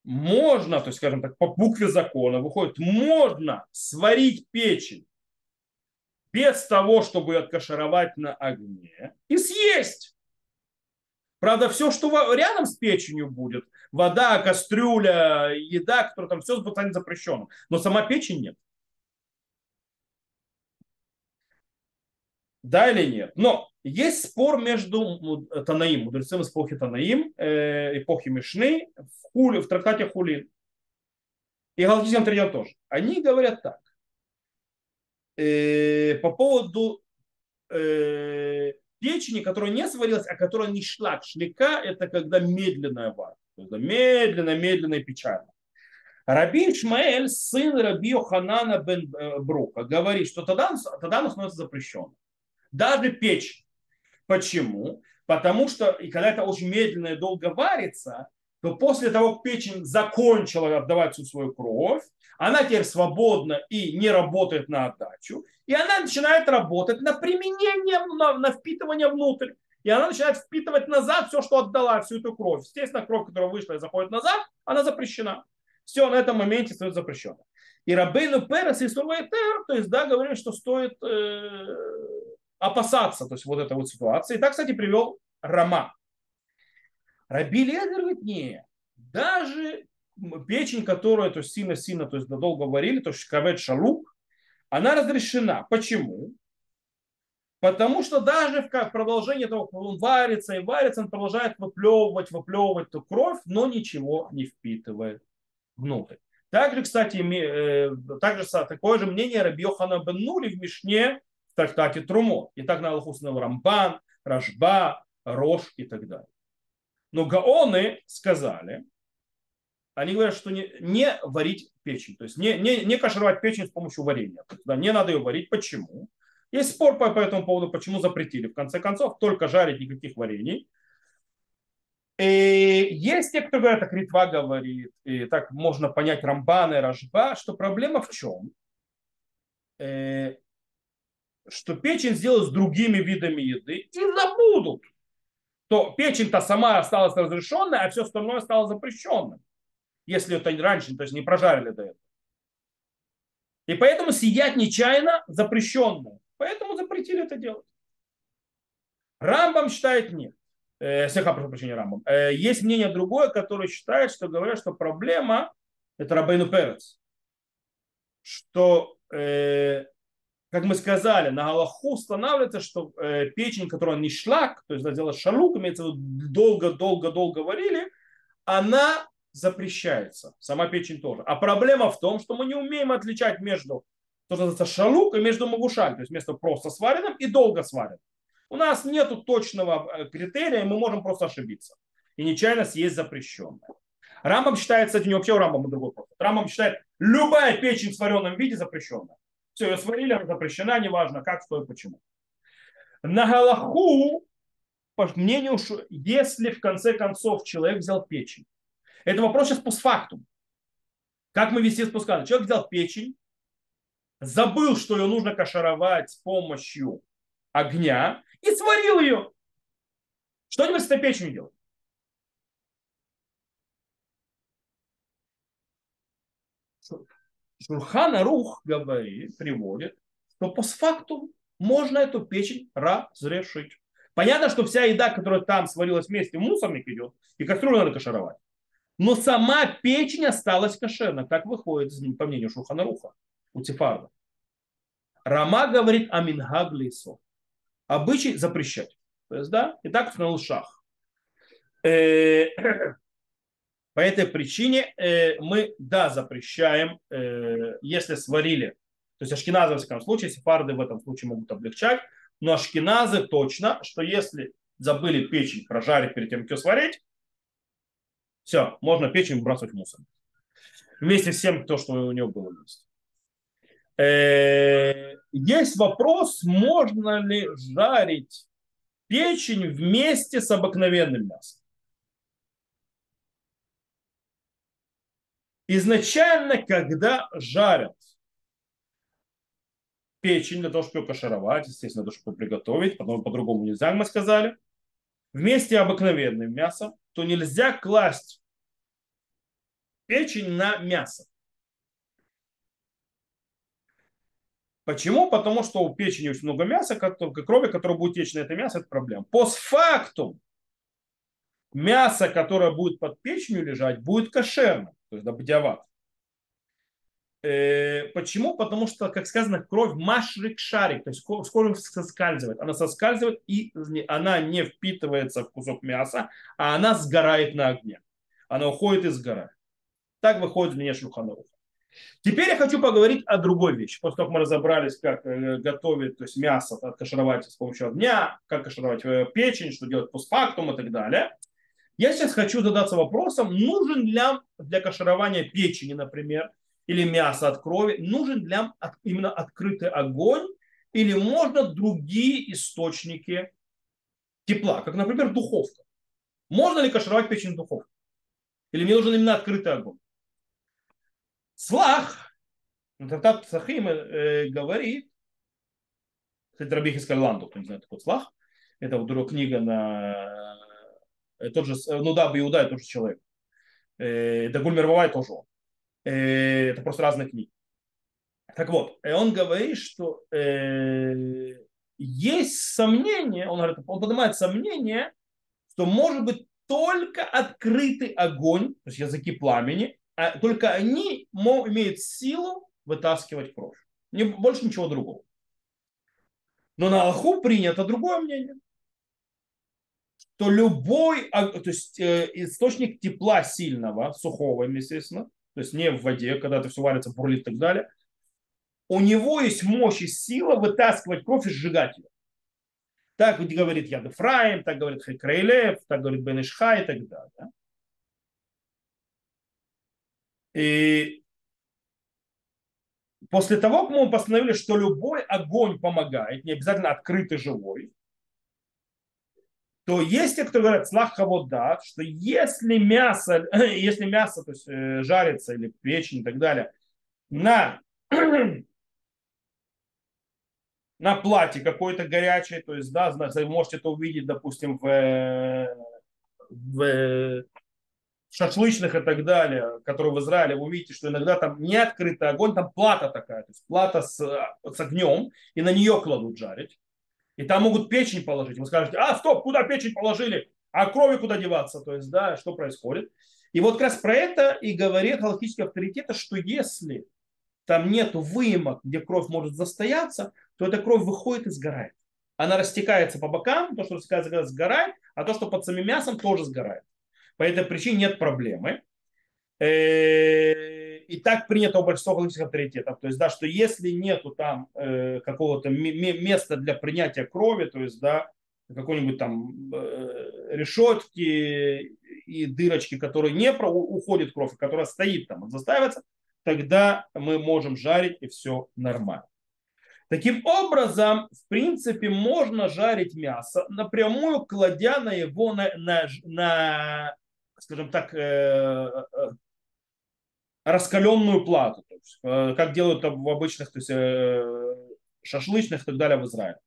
можно, то есть, скажем так, по букве закона выходит, можно сварить печень без того, чтобы откашировать на огне и съесть. Правда, все, что рядом с печенью будет, вода, кастрюля, еда, которая там все станет запрещенным. Но сама печень нет. Да или нет? Но есть спор между Танаим, мудрецами из эпохи Танаим, э, эпохи Мишны, в, хули, в трактате Хулин. И Галактическом Тридиан тоже. Они говорят так. Э, по поводу э, печени, которая не сварилась, а которая не шла. Шлика – это когда медленная варка. Медленно, медленно и печально. Раби Ишмаэль, сын Раби Йоханана бен э, Брука, говорит, что тогда, тогда оно становится запрещенным даже печь. Почему? Потому что, и когда это очень медленно и долго варится, то после того, как печень закончила отдавать всю свою кровь, она теперь свободна и не работает на отдачу, и она начинает работать на применение, на, на впитывание внутрь. И она начинает впитывать назад все, что отдала, всю эту кровь. Естественно, кровь, которая вышла и заходит назад, она запрещена. Все на этом моменте становится запрещено. И Рабейну Перес и Сурвайтер, то есть, да, говорили, что стоит э, опасаться то есть, вот этой вот ситуации. И так, кстати, привел Рама. Раби Лезер говорит, не, даже печень, которая то сильно-сильно, то есть долго варили, то есть кавет шалук, она разрешена. Почему? Потому что даже в продолжении того, как он варится и варится, он продолжает выплевывать, выплевывать эту кровь, но ничего не впитывает внутрь. Также, кстати, э, также такое же мнение Рабьохана бен Нули в Мишне в трактате Трумо. И так на Аллаху установил Рамбан, Рашба, Рош и так далее. Но Гаоны сказали, они говорят, что не, не варить печень, то есть не, не, не кашировать печень с помощью варенья. Да, не надо ее варить. Почему? Есть спор по, по этому поводу, почему запретили. В конце концов, только жарить никаких варений. И есть те, кто говорят, так Ритва говорит, и так можно понять Рамбана и Рожба, что проблема в чем? Э, что печень сделают с другими видами еды и забудут. То печень-то сама осталась разрешенной, а все остальное стало запрещенным. Если это раньше, то есть не прожарили до этого. И поэтому съедать нечаянно запрещенное. Поэтому запретили это делать. Рамбам считает нет. Э, слегка прошу прощения, Рамбам. Э, есть мнение другое, которое считает, что говорят, что проблема это Рабейну Перец. Что, э, как мы сказали, на Галаху устанавливается, что э, печень, которая не шлак, то есть сделать шалук, имеется в виду долго-долго-долго варили, она запрещается. Сама печень тоже. А проблема в том, что мы не умеем отличать между то, что называется шалук, и между магушаль, то есть между просто сваренным и долго сваренным. У нас нет точного э, критерия, мы можем просто ошибиться. И нечаянно съесть запрещенное. Рамбам считает, кстати, не вообще у Рамбама другой подход. Рамбам считает, любая печень в сваренном виде запрещенная. Все, ее сварили, она запрещена, неважно как, что и почему. На Галаху, по мнению, если в конце концов человек взял печень, это вопрос сейчас постфактум. Как мы вести спускали? Человек взял печень, забыл, что ее нужно кашаровать с помощью огня и сварил ее. Что теперь с этой печенью делать? Шурхана Рух говорит, приводит, что по факту можно эту печень разрешить. Понятно, что вся еда, которая там сварилась вместе, в мусорник идет, и кастрюлю надо кашаровать. Но сама печень осталась кошерна, как выходит, по мнению Шурхана Руха, у Тифарда. Рама говорит о Мингаглисо. Обычай запрещать. То есть, да, и так установил шах. (clears throat) По этой причине э, мы, да, запрещаем, э, если сварили. То есть ашкеназы, в всяком случае, сефарды в этом случае могут облегчать, но ашкеназы точно, что если забыли печень прожарить перед тем, как ее сварить, все, можно печень выбрасывать в мусор. Вместе с тем, то, что у него было вместе. Э, есть вопрос, можно ли жарить печень вместе с обыкновенным мясом. Изначально, когда жарят печень для того, чтобы ее кашировать, естественно, для того, чтобы приготовить, потом по-другому нельзя, мы сказали, вместе обыкновенным мясом, то нельзя класть печень на мясо. Почему? Потому что у печени очень много мяса, крови, которое будет течь на это мясо, это проблема. Постфактум мясо, которое будет под печенью лежать, будет кошерным, то есть добдяват. Э, почему? Потому что, как сказано, кровь машрик шарик, то есть скоро соскальзывает. Она соскальзывает и она не впитывается в кусок мяса, а она сгорает на огне. Она уходит и сгорает. Так выходит мне Шульханаруха. Теперь я хочу поговорить о другой вещи. После того, как мы разобрались, как э, готовить то есть мясо, откашировать с помощью огня, как кашировать э, печень, что делать постфактум и так далее. Я сейчас хочу задаться вопросом, нужен ли для каширования печени, например, или мяса от крови, нужен ли именно открытый огонь, или можно другие источники тепла, как, например, духовка. Можно ли кашировать печень в духовке? Или мне нужен именно открытый огонь? Слах, Татат Сахим э, говорит, кстати, Рабихи Скаланду, кто не знает, такой Слах, это вот книга на тот же, ну да, Иуда, тот же человек. Э, Дагуль Мировая тоже он. Э, это просто разные книги. Так вот, э, он говорит, что э, есть сомнение, он, говорит, он поднимает сомнение, что может быть только открытый огонь, то есть языки пламени, а только они имеют силу вытаскивать кровь. Не, больше ничего другого. Но на Аллаху принято другое мнение. Что любой а, то есть, э, источник тепла сильного, сухого, естественно, то есть не в воде, когда это все варится, бурлит и так далее, у него есть мощь и сила вытаскивать кровь и сжигать ее. Так говорит Яд Ефраим, так говорит Хайкраилев, так говорит Бенешха и так далее. И после того, как мы постановили, что любой огонь помогает, не обязательно открытый живой, то есть те, кто говорят слаха вода, что если мясо, (clears throat) если мясо то есть, э, жарится или печень и так далее, на, (clears throat) на платье какой-то горячей, то есть, да, вы можете это увидеть, допустим, в, в шашлычных и так далее, которые в Израиле, вы увидите, что иногда там не открытый огонь, там плата такая, то есть плата с, с огнем, и на нее кладут жарить. И там могут печень положить. Вы скажете, а, стоп, куда печень положили? А крови куда деваться? То есть, да, что происходит? И вот как раз про это и говорит галактический авторитет, что если там нету выемок, где кровь может застояться, то эта кровь выходит и сгорает. Она растекается по бокам, то, что растекается, сгорает, а то, что под самим мясом, тоже сгорает. По этой причине нет проблемы. Так принято у большинства галактических авторитетов. То есть, да, что если нету там э, какого-то места для принятия крови, то есть, да, какой-нибудь там э, решетки и дырочки, которые не про, уходит кровь, а которая стоит там, застаивается, тогда мы можем жарить и все нормально. Таким образом, в принципе, можно жарить мясо напрямую, кладя на его на, на, на скажем так, э, э раскаленную плату, то есть, э, как делают в обычных то есть, э, шашлычных и так далее в Израиле.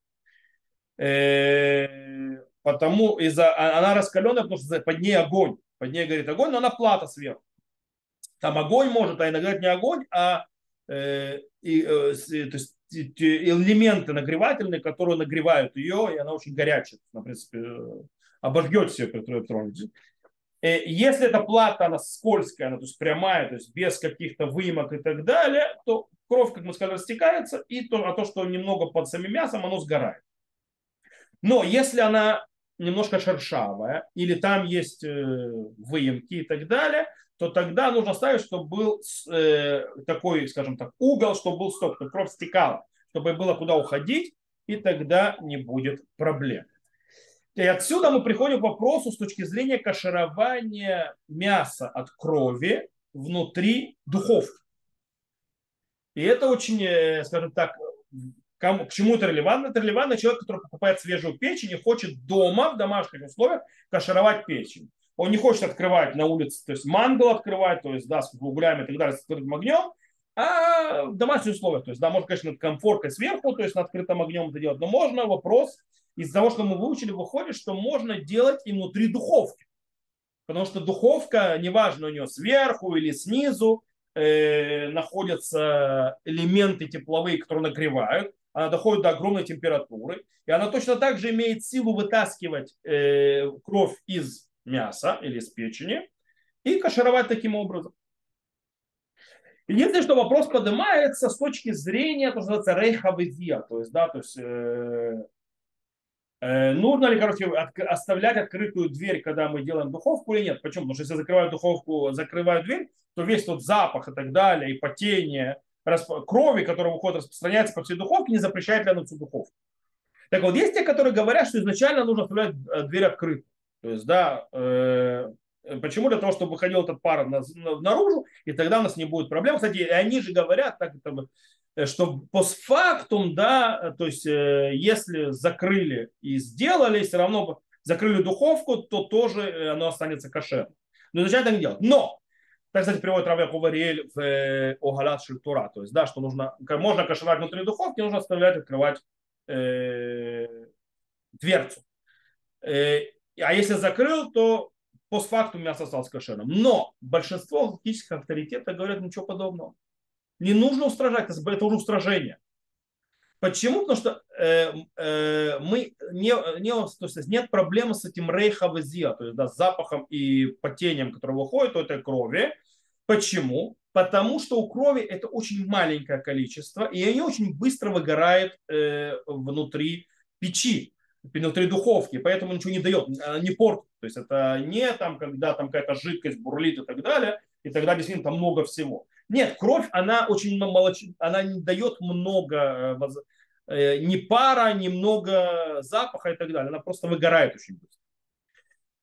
Э, потому из-за а, она раскаленная, потому что под ней огонь. Под ней горит огонь, но она плата сверху. Там огонь может, а иногда не огонь, а э, и, то есть, элементы нагревательные, которые нагревают ее, и она очень горячая. Она, в принципе, обожгет все, которые тронете. Э, если эта плата, она скользкая, она то есть прямая, то есть без каких-то выемок и так далее, то кровь, как мы сказали, растекается, и то, а то, что немного под самим мясом, оно сгорает. Но если она немножко шершавая, или там есть э, выемки и так далее, то тогда нужно ставить, чтобы был э, такой, скажем так, угол, чтобы был стоп, чтобы кровь стекала, чтобы было куда уходить, и тогда не будет проблем. И отсюда мы приходим к вопросу с точки зрения каширования мяса от крови внутри духовки. И это очень, э, скажем так, к чему это релевантно? Это релевантно человек, который покупает свежую печень и хочет дома, в домашних условиях, кашировать печень. Он не хочет открывать на улице, то есть мангал открывать, то есть, да, с углями и так далее, с открытым огнем, а в домашних условиях. То есть, да, можно, конечно, над комфоркой сверху, то есть на открытом огнем это делать, но можно вопрос из того, что мы выучили, выходит, что можно делать и внутри духовки. Потому что духовка, неважно у нее сверху или снизу, э, находятся элементы тепловые, которые нагревают, она доходит до огромной температуры, и она точно так же имеет силу вытаскивать э, кровь из мяса или из печени и кашировать таким образом. Единственное, что вопрос поднимается с точки зрения, то, что называется рейхавизия, то есть, да, то есть Э, нужно ли, короче, оставлять открытую дверь, когда мы делаем духовку или нет? Почему? Потому что если закрываю духовку, закрываю дверь, то весь тот запах и так далее, и потение крови, которая выходит, распространяется по всей духовке, не запрещает ли она всю духовку. Так вот, есть те, которые говорят, что изначально нужно оставлять э, дверь открытой. То есть, да, э, почему? Для того, чтобы выходил этот пар наружу, и тогда у нас не будет проблем. Кстати, они же говорят, так это Э, что постфактум, да, то есть э, если закрыли и сделали, все равно закрыли духовку, то тоже э, оно останется кошерным. Но изначально так не делать. Но, так, кстати, приводит Раве Хувариэль в Огалат Шильтура, то есть, да, что нужно, можно кашевать внутри духовки, нужно оставлять открывать э, дверцу. Э, а если закрыл, то постфактум мясо осталось кошерным. Но большинство фактических авторитетов говорят ничего подобного. Не нужно устражать, это уже устражение. Почему? Потому что э, э, мы не, не, то есть нет проблемы с этим рейхавазия, то есть да, с запахом и потением, которое выходит от этой крови. Почему? Потому что у крови это очень маленькое количество, и они очень быстро выгорают э, внутри печи, внутри духовки, поэтому ничего не дает, не портит. То есть это не там, когда там какая-то жидкость бурлит и так далее, и тогда действительно там много всего. Нет, кровь, она очень молоч... она не дает много э, э, ни пара, ни много запаха и так далее. Она просто выгорает очень быстро.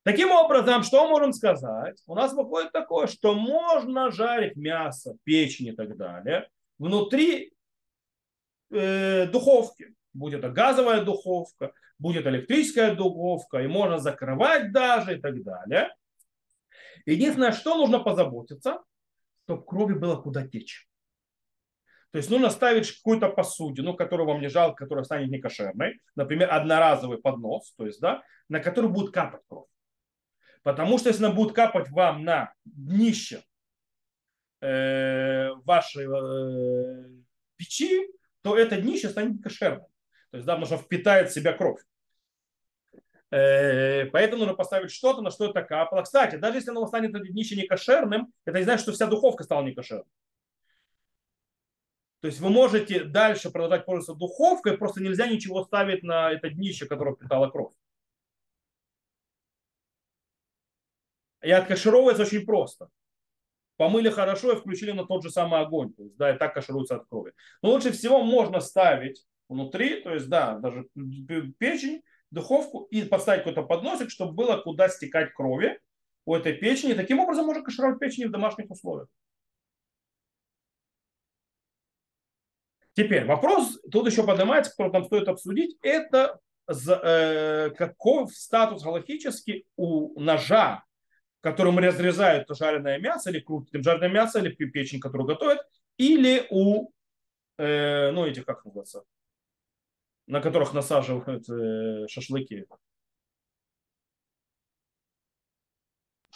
Таким образом, что можем сказать? У нас выходит такое, что можно жарить мясо, печень и так далее внутри э, духовки. Будь это газовая духовка, будет электрическая духовка, и можно закрывать даже и так далее. Единственное, что нужно позаботиться, чтобы крови было куда течь. То есть нужно ставить какую-то посудину, которую вам не жалко, которая станет некошерной, например, одноразовый поднос, то есть, да, на который будет капать кровь. Потому что если она будет капать вам на днище э, вашей э, печи, то это днище станет кошерным. То есть, да, потому что впитает в себя кровь. Э, поэтому нужно поставить что-то, на что это капало. Кстати, даже если оно станет днище не кошерным, это не значит, что вся духовка стала не кошерной. То есть вы можете дальше продолжать пользоваться духовкой, просто нельзя ничего ставить на это днище, которое впитало кровь. И откашировывается очень просто. Помыли хорошо и включили на тот же самый огонь. То есть, да, и так кашируется от крови. Но лучше всего можно ставить внутри, то есть, да, даже печень, духовку и поставить какой-то подносик, чтобы было куда стекать крови у этой печени. Таким образом можно кашировать печень в домашних условиях. Теперь вопрос, тут еще поднимается, который нам стоит обсудить, это э, какой статус галактический у ножа которым разрезают жареное мясо или крутят жареное мясо, или печень, которую готовят, или у, э, ну, этих, как называется, на которых насаживают э, шашлыки.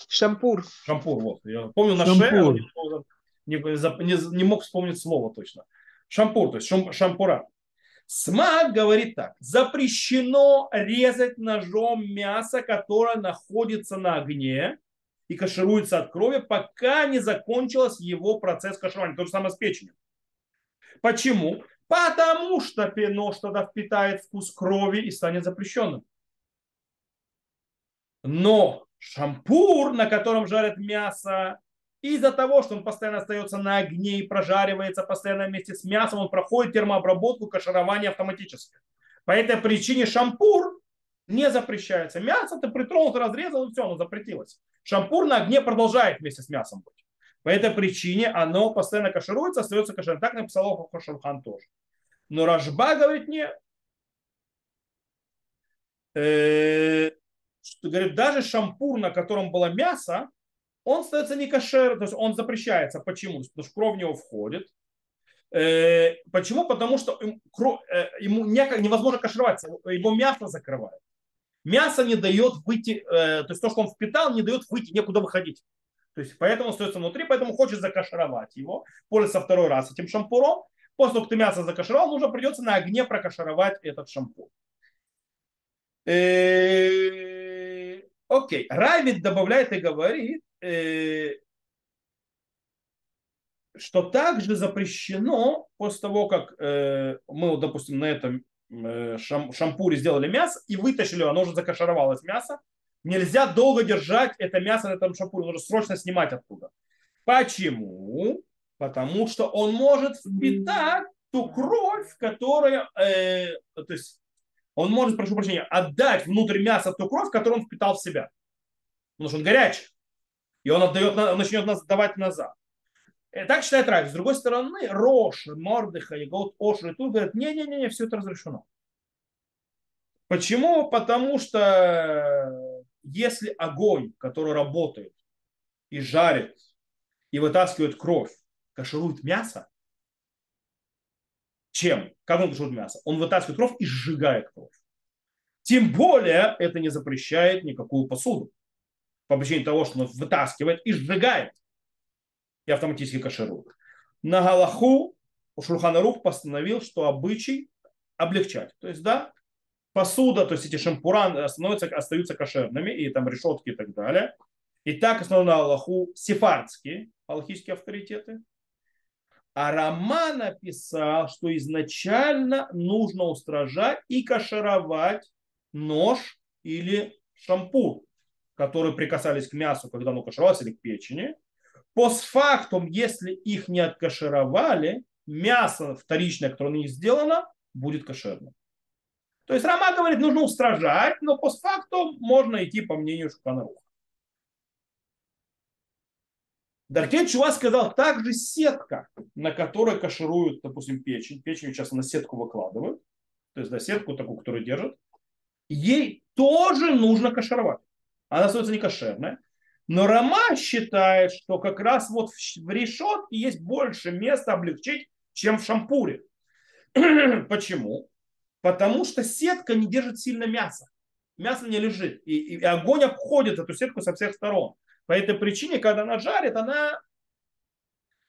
Шампур. Шампур, вот. Я помню на шее, не, не, не мог вспомнить слово точно. Шампур, то есть шам, шампура. Смак говорит так. Запрещено резать ножом мясо, которое находится на огне и кашируется от крови, пока не закончился его процесс каширования. То же самое с печенью. Почему? Потому что нож тогда впитает вкус крови и станет запрещенным. Но шампур, на котором жарят мясо, из-за того, что он постоянно остается на огне и прожаривается постоянно вместе с мясом, он проходит термообработку, каширование автоматически. По этой причине шампур не запрещается. Мясо ты притронул, ты разрезал, и все, оно запретилось. Шампур на огне продолжает вместе с мясом быть. По этой причине оно постоянно кашируется, остается кашерным. Так написал Хошурхан тоже. Но Рашба говорит не. Э, что, говорит, даже шампур, на котором было мясо, он остается не кашер, то есть он запрещается. Почему? Потому что кровь в него входит. Э, почему? Потому что э, ему невозможно кашировать, его мясо закрывает. Мясо не дает выйти, то есть то, что он впитал, не дает выйти, некуда выходить. То есть поэтому остается внутри, поэтому хочет закашировать его, пользоваться второй раз этим шампуром. После того, как ты мясо закашировал, нужно придется на огне прокашировать этот шампур. Э, окей, Райвид добавляет и говорит, э, что также запрещено после того, как мы, допустим, на этом Э, шам, шампуре сделали мясо и вытащили, оно уже закашаровалось мясо. Нельзя долго держать это мясо на этом шампуре, нужно срочно снимать оттуда. Почему? Потому что он может впитать ту кровь, которая, э, то есть он может, прошу прощения, отдать внутрь мяса ту кровь, которую он впитал в себя. Потому что он горячий. И он отдает, он начнет нас давать назад. Э, так считает Рави. С другой стороны, Рош, Мордыха, Егот, Ошер и тут говорят, не-не-не, все это разрешено. Почему? Потому что если огонь, который работает и жарит, и вытаскивает кровь, каширует мясо, чем? Как он каширует мясо? Он вытаскивает кровь и сжигает кровь. Тем более это не запрещает никакую посуду. По причине того, что он вытаскивает и сжигает и автоматически кашируют. На Галаху Шурханарух постановил, что обычай облегчать. То есть, да, посуда, то есть эти шампура становятся, остаются кошерными, и там решетки и так далее. И так основно на Аллаху сефардские аллахические авторитеты. А Рама написал, что изначально нужно устражать и кашировать нож или шампур, которые прикасались к мясу, когда оно кашировалось, или к печени – Постфактум, если их не откашировали, мясо вторичное, которое на сделано, будет кошерным. То есть Рама говорит, нужно устражать, но по факту можно идти по мнению Шуханаруха. Даркен Чува сказал, также сетка, на которой кашируют, допустим, печень, печень сейчас на сетку выкладывают, то есть на сетку такую, которую держат, ей тоже нужно кашировать. Она остается не кошерная. Но Рама считает, что как раз вот в решетке есть больше места облегчить, чем в шампуре. (clears throat) Почему? Потому что сетка не держит сильно мясо. Мясо не лежит. И, и огонь обходит эту сетку со всех сторон. По этой причине, когда она жарит, она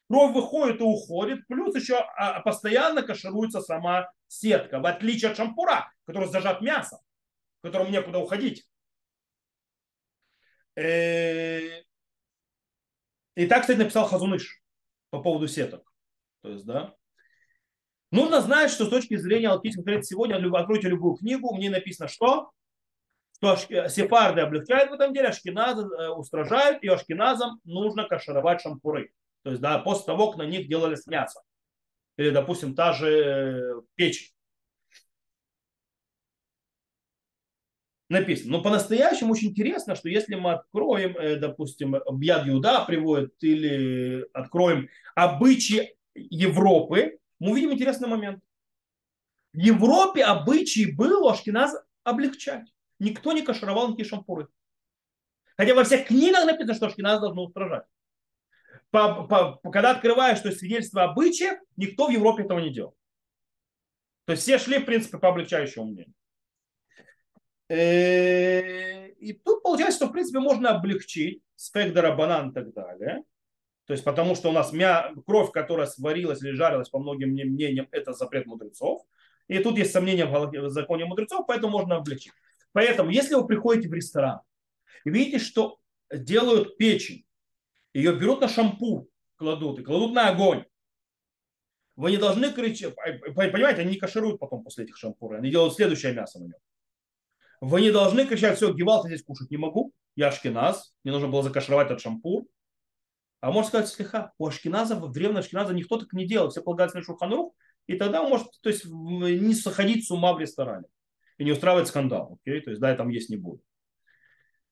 кровь выходит и уходит, плюс еще а, постоянно кашируется сама сетка, в отличие от шампура, который зажат мясом, которому некуда уходить. Э, и так, кстати, написал Хазуныш по поводу сеток. То есть, да. Нужно знать, что с точки зрения алхимического сегодня, откройте любую книгу, мне написано, что что сефарды облегчают в этом деле, ашкеназы э, устражают, и ашкеназам нужно кашировать шампуры. То есть, да, после того, как на них делали с. Или, допустим, та же э, печень. Написано. Но по-настоящему очень интересно, что если мы откроем, э, допустим, Бьяд Юда приводит, или откроем обычаи Европы, мы увидим интересный момент. В Европе обычай был Ашкеназ облегчать никто не кашировал никакие шампуры. Хотя во всех книгах написано, что шкиназ должно устражать. По, по, когда открываешь что свидетельство обычаев, никто в Европе этого не делал. То есть все шли, в принципе, по облегчающему мнению. Э, и тут получается, что, в принципе, можно облегчить спектра банан и так далее. То есть потому что у нас мя... кровь, которая сварилась или жарилась, по многим мнениям, это запрет мудрецов. И тут есть сомнения в законе мудрецов, поэтому можно облегчить. Поэтому, если вы приходите в ресторан и видите, что делают печень, ее берут на шампур, кладут и кладут на огонь, вы не должны кричать, понимаете, они не кашируют потом после этих шампуров, они делают следующее мясо на нем. Вы не должны кричать, все, гевал, здесь кушать не могу, я ашкеназ, мне нужно было закашировать этот шампур. А можно сказать, слегка, у ашкеназа, в древнем ашкеназа никто так не делал, все полагаются на шуханрух, и тогда он может то есть, не сходить с ума в ресторане и не устраивать скандал. Окей? То есть, да, там есть не будет.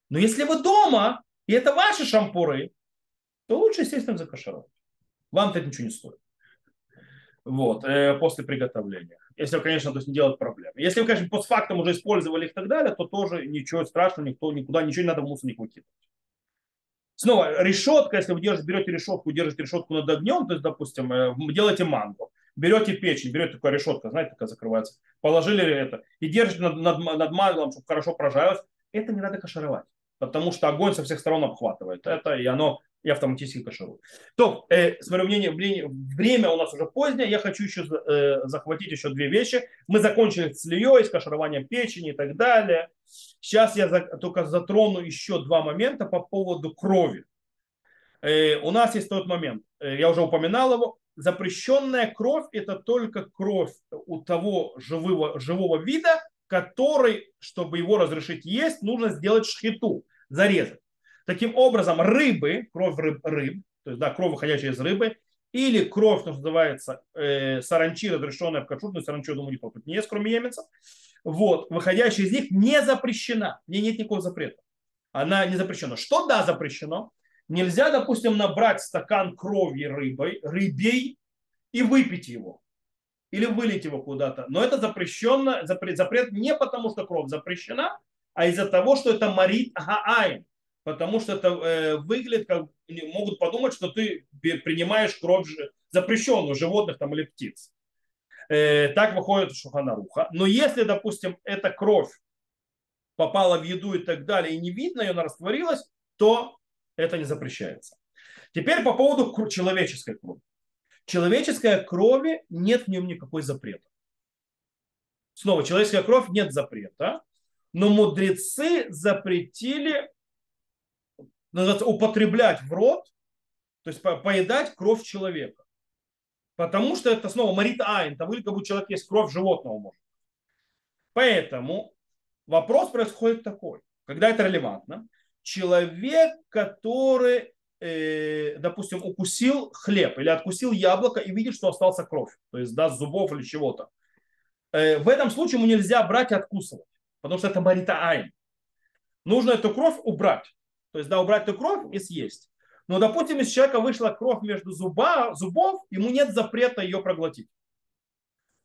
Но если вы дома, и это ваши шампуры, то лучше, естественно, закашировать. Вам-то это ничего не стоит. Вот, э, после приготовления. Если, конечно, то есть не делать проблем. Если вы, конечно, постфактум уже использовали их и так далее, то тоже ничего страшного, никто никуда, ничего не надо в мусорник выкидывать. Снова, решетка, если вы держите, берете решетку, держите решетку над огнем, то есть, допустим, э, делаете манго берете печень, берете такая решетка, знаете, такая закрывается, положили это и держите над, над, над маслом, чтобы хорошо прожарилось, это не надо кашировать, потому что огонь со всех сторон обхватывает это, и оно и автоматически каширует. То, э, с моего мнения, время у нас уже позднее, я хочу еще э, захватить еще две вещи. Мы закончили с льей, с кашированием печени и так далее. Сейчас я за, только затрону еще два момента по поводу крови. Э, у нас есть тот момент, э, я уже упоминал его, запрещенная кровь – это только кровь у того живого, живого вида, который, чтобы его разрешить есть, нужно сделать шхиту, зарезать. Таким образом, рыбы, кровь рыб, рыб то есть да, кровь, выходящая из рыбы, или кровь, что называется, э, саранчи, разрешенная в кашрут, но саранчи, я думаю, никто тут не есть, кроме еменцев, вот, выходящая из них не запрещена, в нет никакого запрета. Она не запрещена. Что да запрещено? Нельзя, допустим, набрать стакан крови рыбой, рыбей и выпить его. Или вылить его куда-то. Но это запрещено, запрет, запрет не потому, что кровь запрещена, а из-за того, что это марит гаайн. Потому что это э, выглядит как могут подумать, что ты принимаешь кровь запрещенную животных там, или птиц. Э, так выходит Шуханаруха. Но если, допустим, эта кровь попала в еду и так далее, и не видно, и она растворилась, то это не запрещается. Теперь по поводу человеческой крови. Человеческая крови нет в нем никакой запрета. Снова, человеческая кровь нет запрета, но мудрецы запретили употреблять в рот, то есть поедать кровь человека. Потому что это снова марит айн, там как будто человек есть кровь животного может. Поэтому вопрос происходит такой, когда это релевантно человек, который, э, допустим, укусил хлеб или откусил яблоко и видит, что остался кровь, то есть да, зубов или чего-то. э, в этом случае ему нельзя брать и откусывать, потому что это марита айн. Нужно эту кровь убрать. То есть, да, убрать эту кровь и съесть. Но, допустим, если человека вышла кровь между зуба, зубов, ему нет запрета ее проглотить.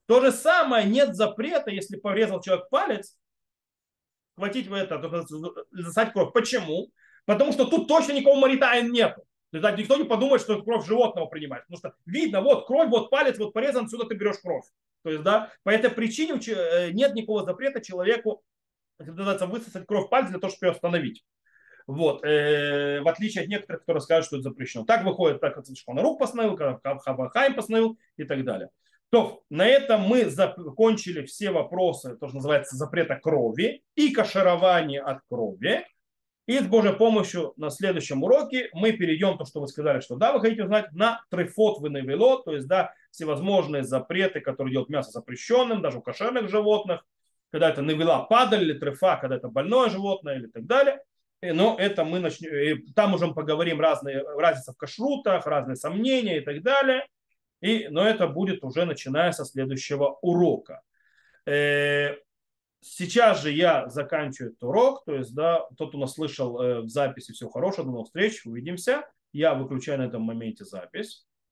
То же самое нет запрета, если порезал человек палец, хватить в это, засать кровь. Почему? Потому что тут точно никого маритаин нет. То есть, да, никто не подумает, что это кровь животного принимает. Потому что видно, вот кровь, вот палец, вот порезан, отсюда ты берешь кровь. То есть, да, по этой причине э, нет никакого запрета человеку называется, высосать кровь пальца для того, чтобы ее остановить. Вот. Э, в отличие от некоторых, которые скажут, что это запрещено. Так выходит, так как Шхонарук постановил, как Хабахайм постановил и так далее. То, на этом мы закончили все вопросы, то, что называется запрета крови и каширование от крови. И с Божьей помощью на следующем уроке мы перейдем, то, что вы сказали, что да, вы хотите узнать, на трифот вы навело, то есть да, всевозможные запреты, которые делают мясо запрещенным, даже у кошерных животных, когда это навела падаль или трефа, когда это больное животное или так далее. Но это мы начнем, там уже мы поговорим разные разницы в кашрутах, разные сомнения и так далее. И, но это будет уже начиная со следующего урока. Э, сейчас же я заканчиваю этот урок, то есть, да, тот, кто нас слышал э, в записи, все хорошо, до новых встреч, увидимся. Я выключаю на этом моменте запись.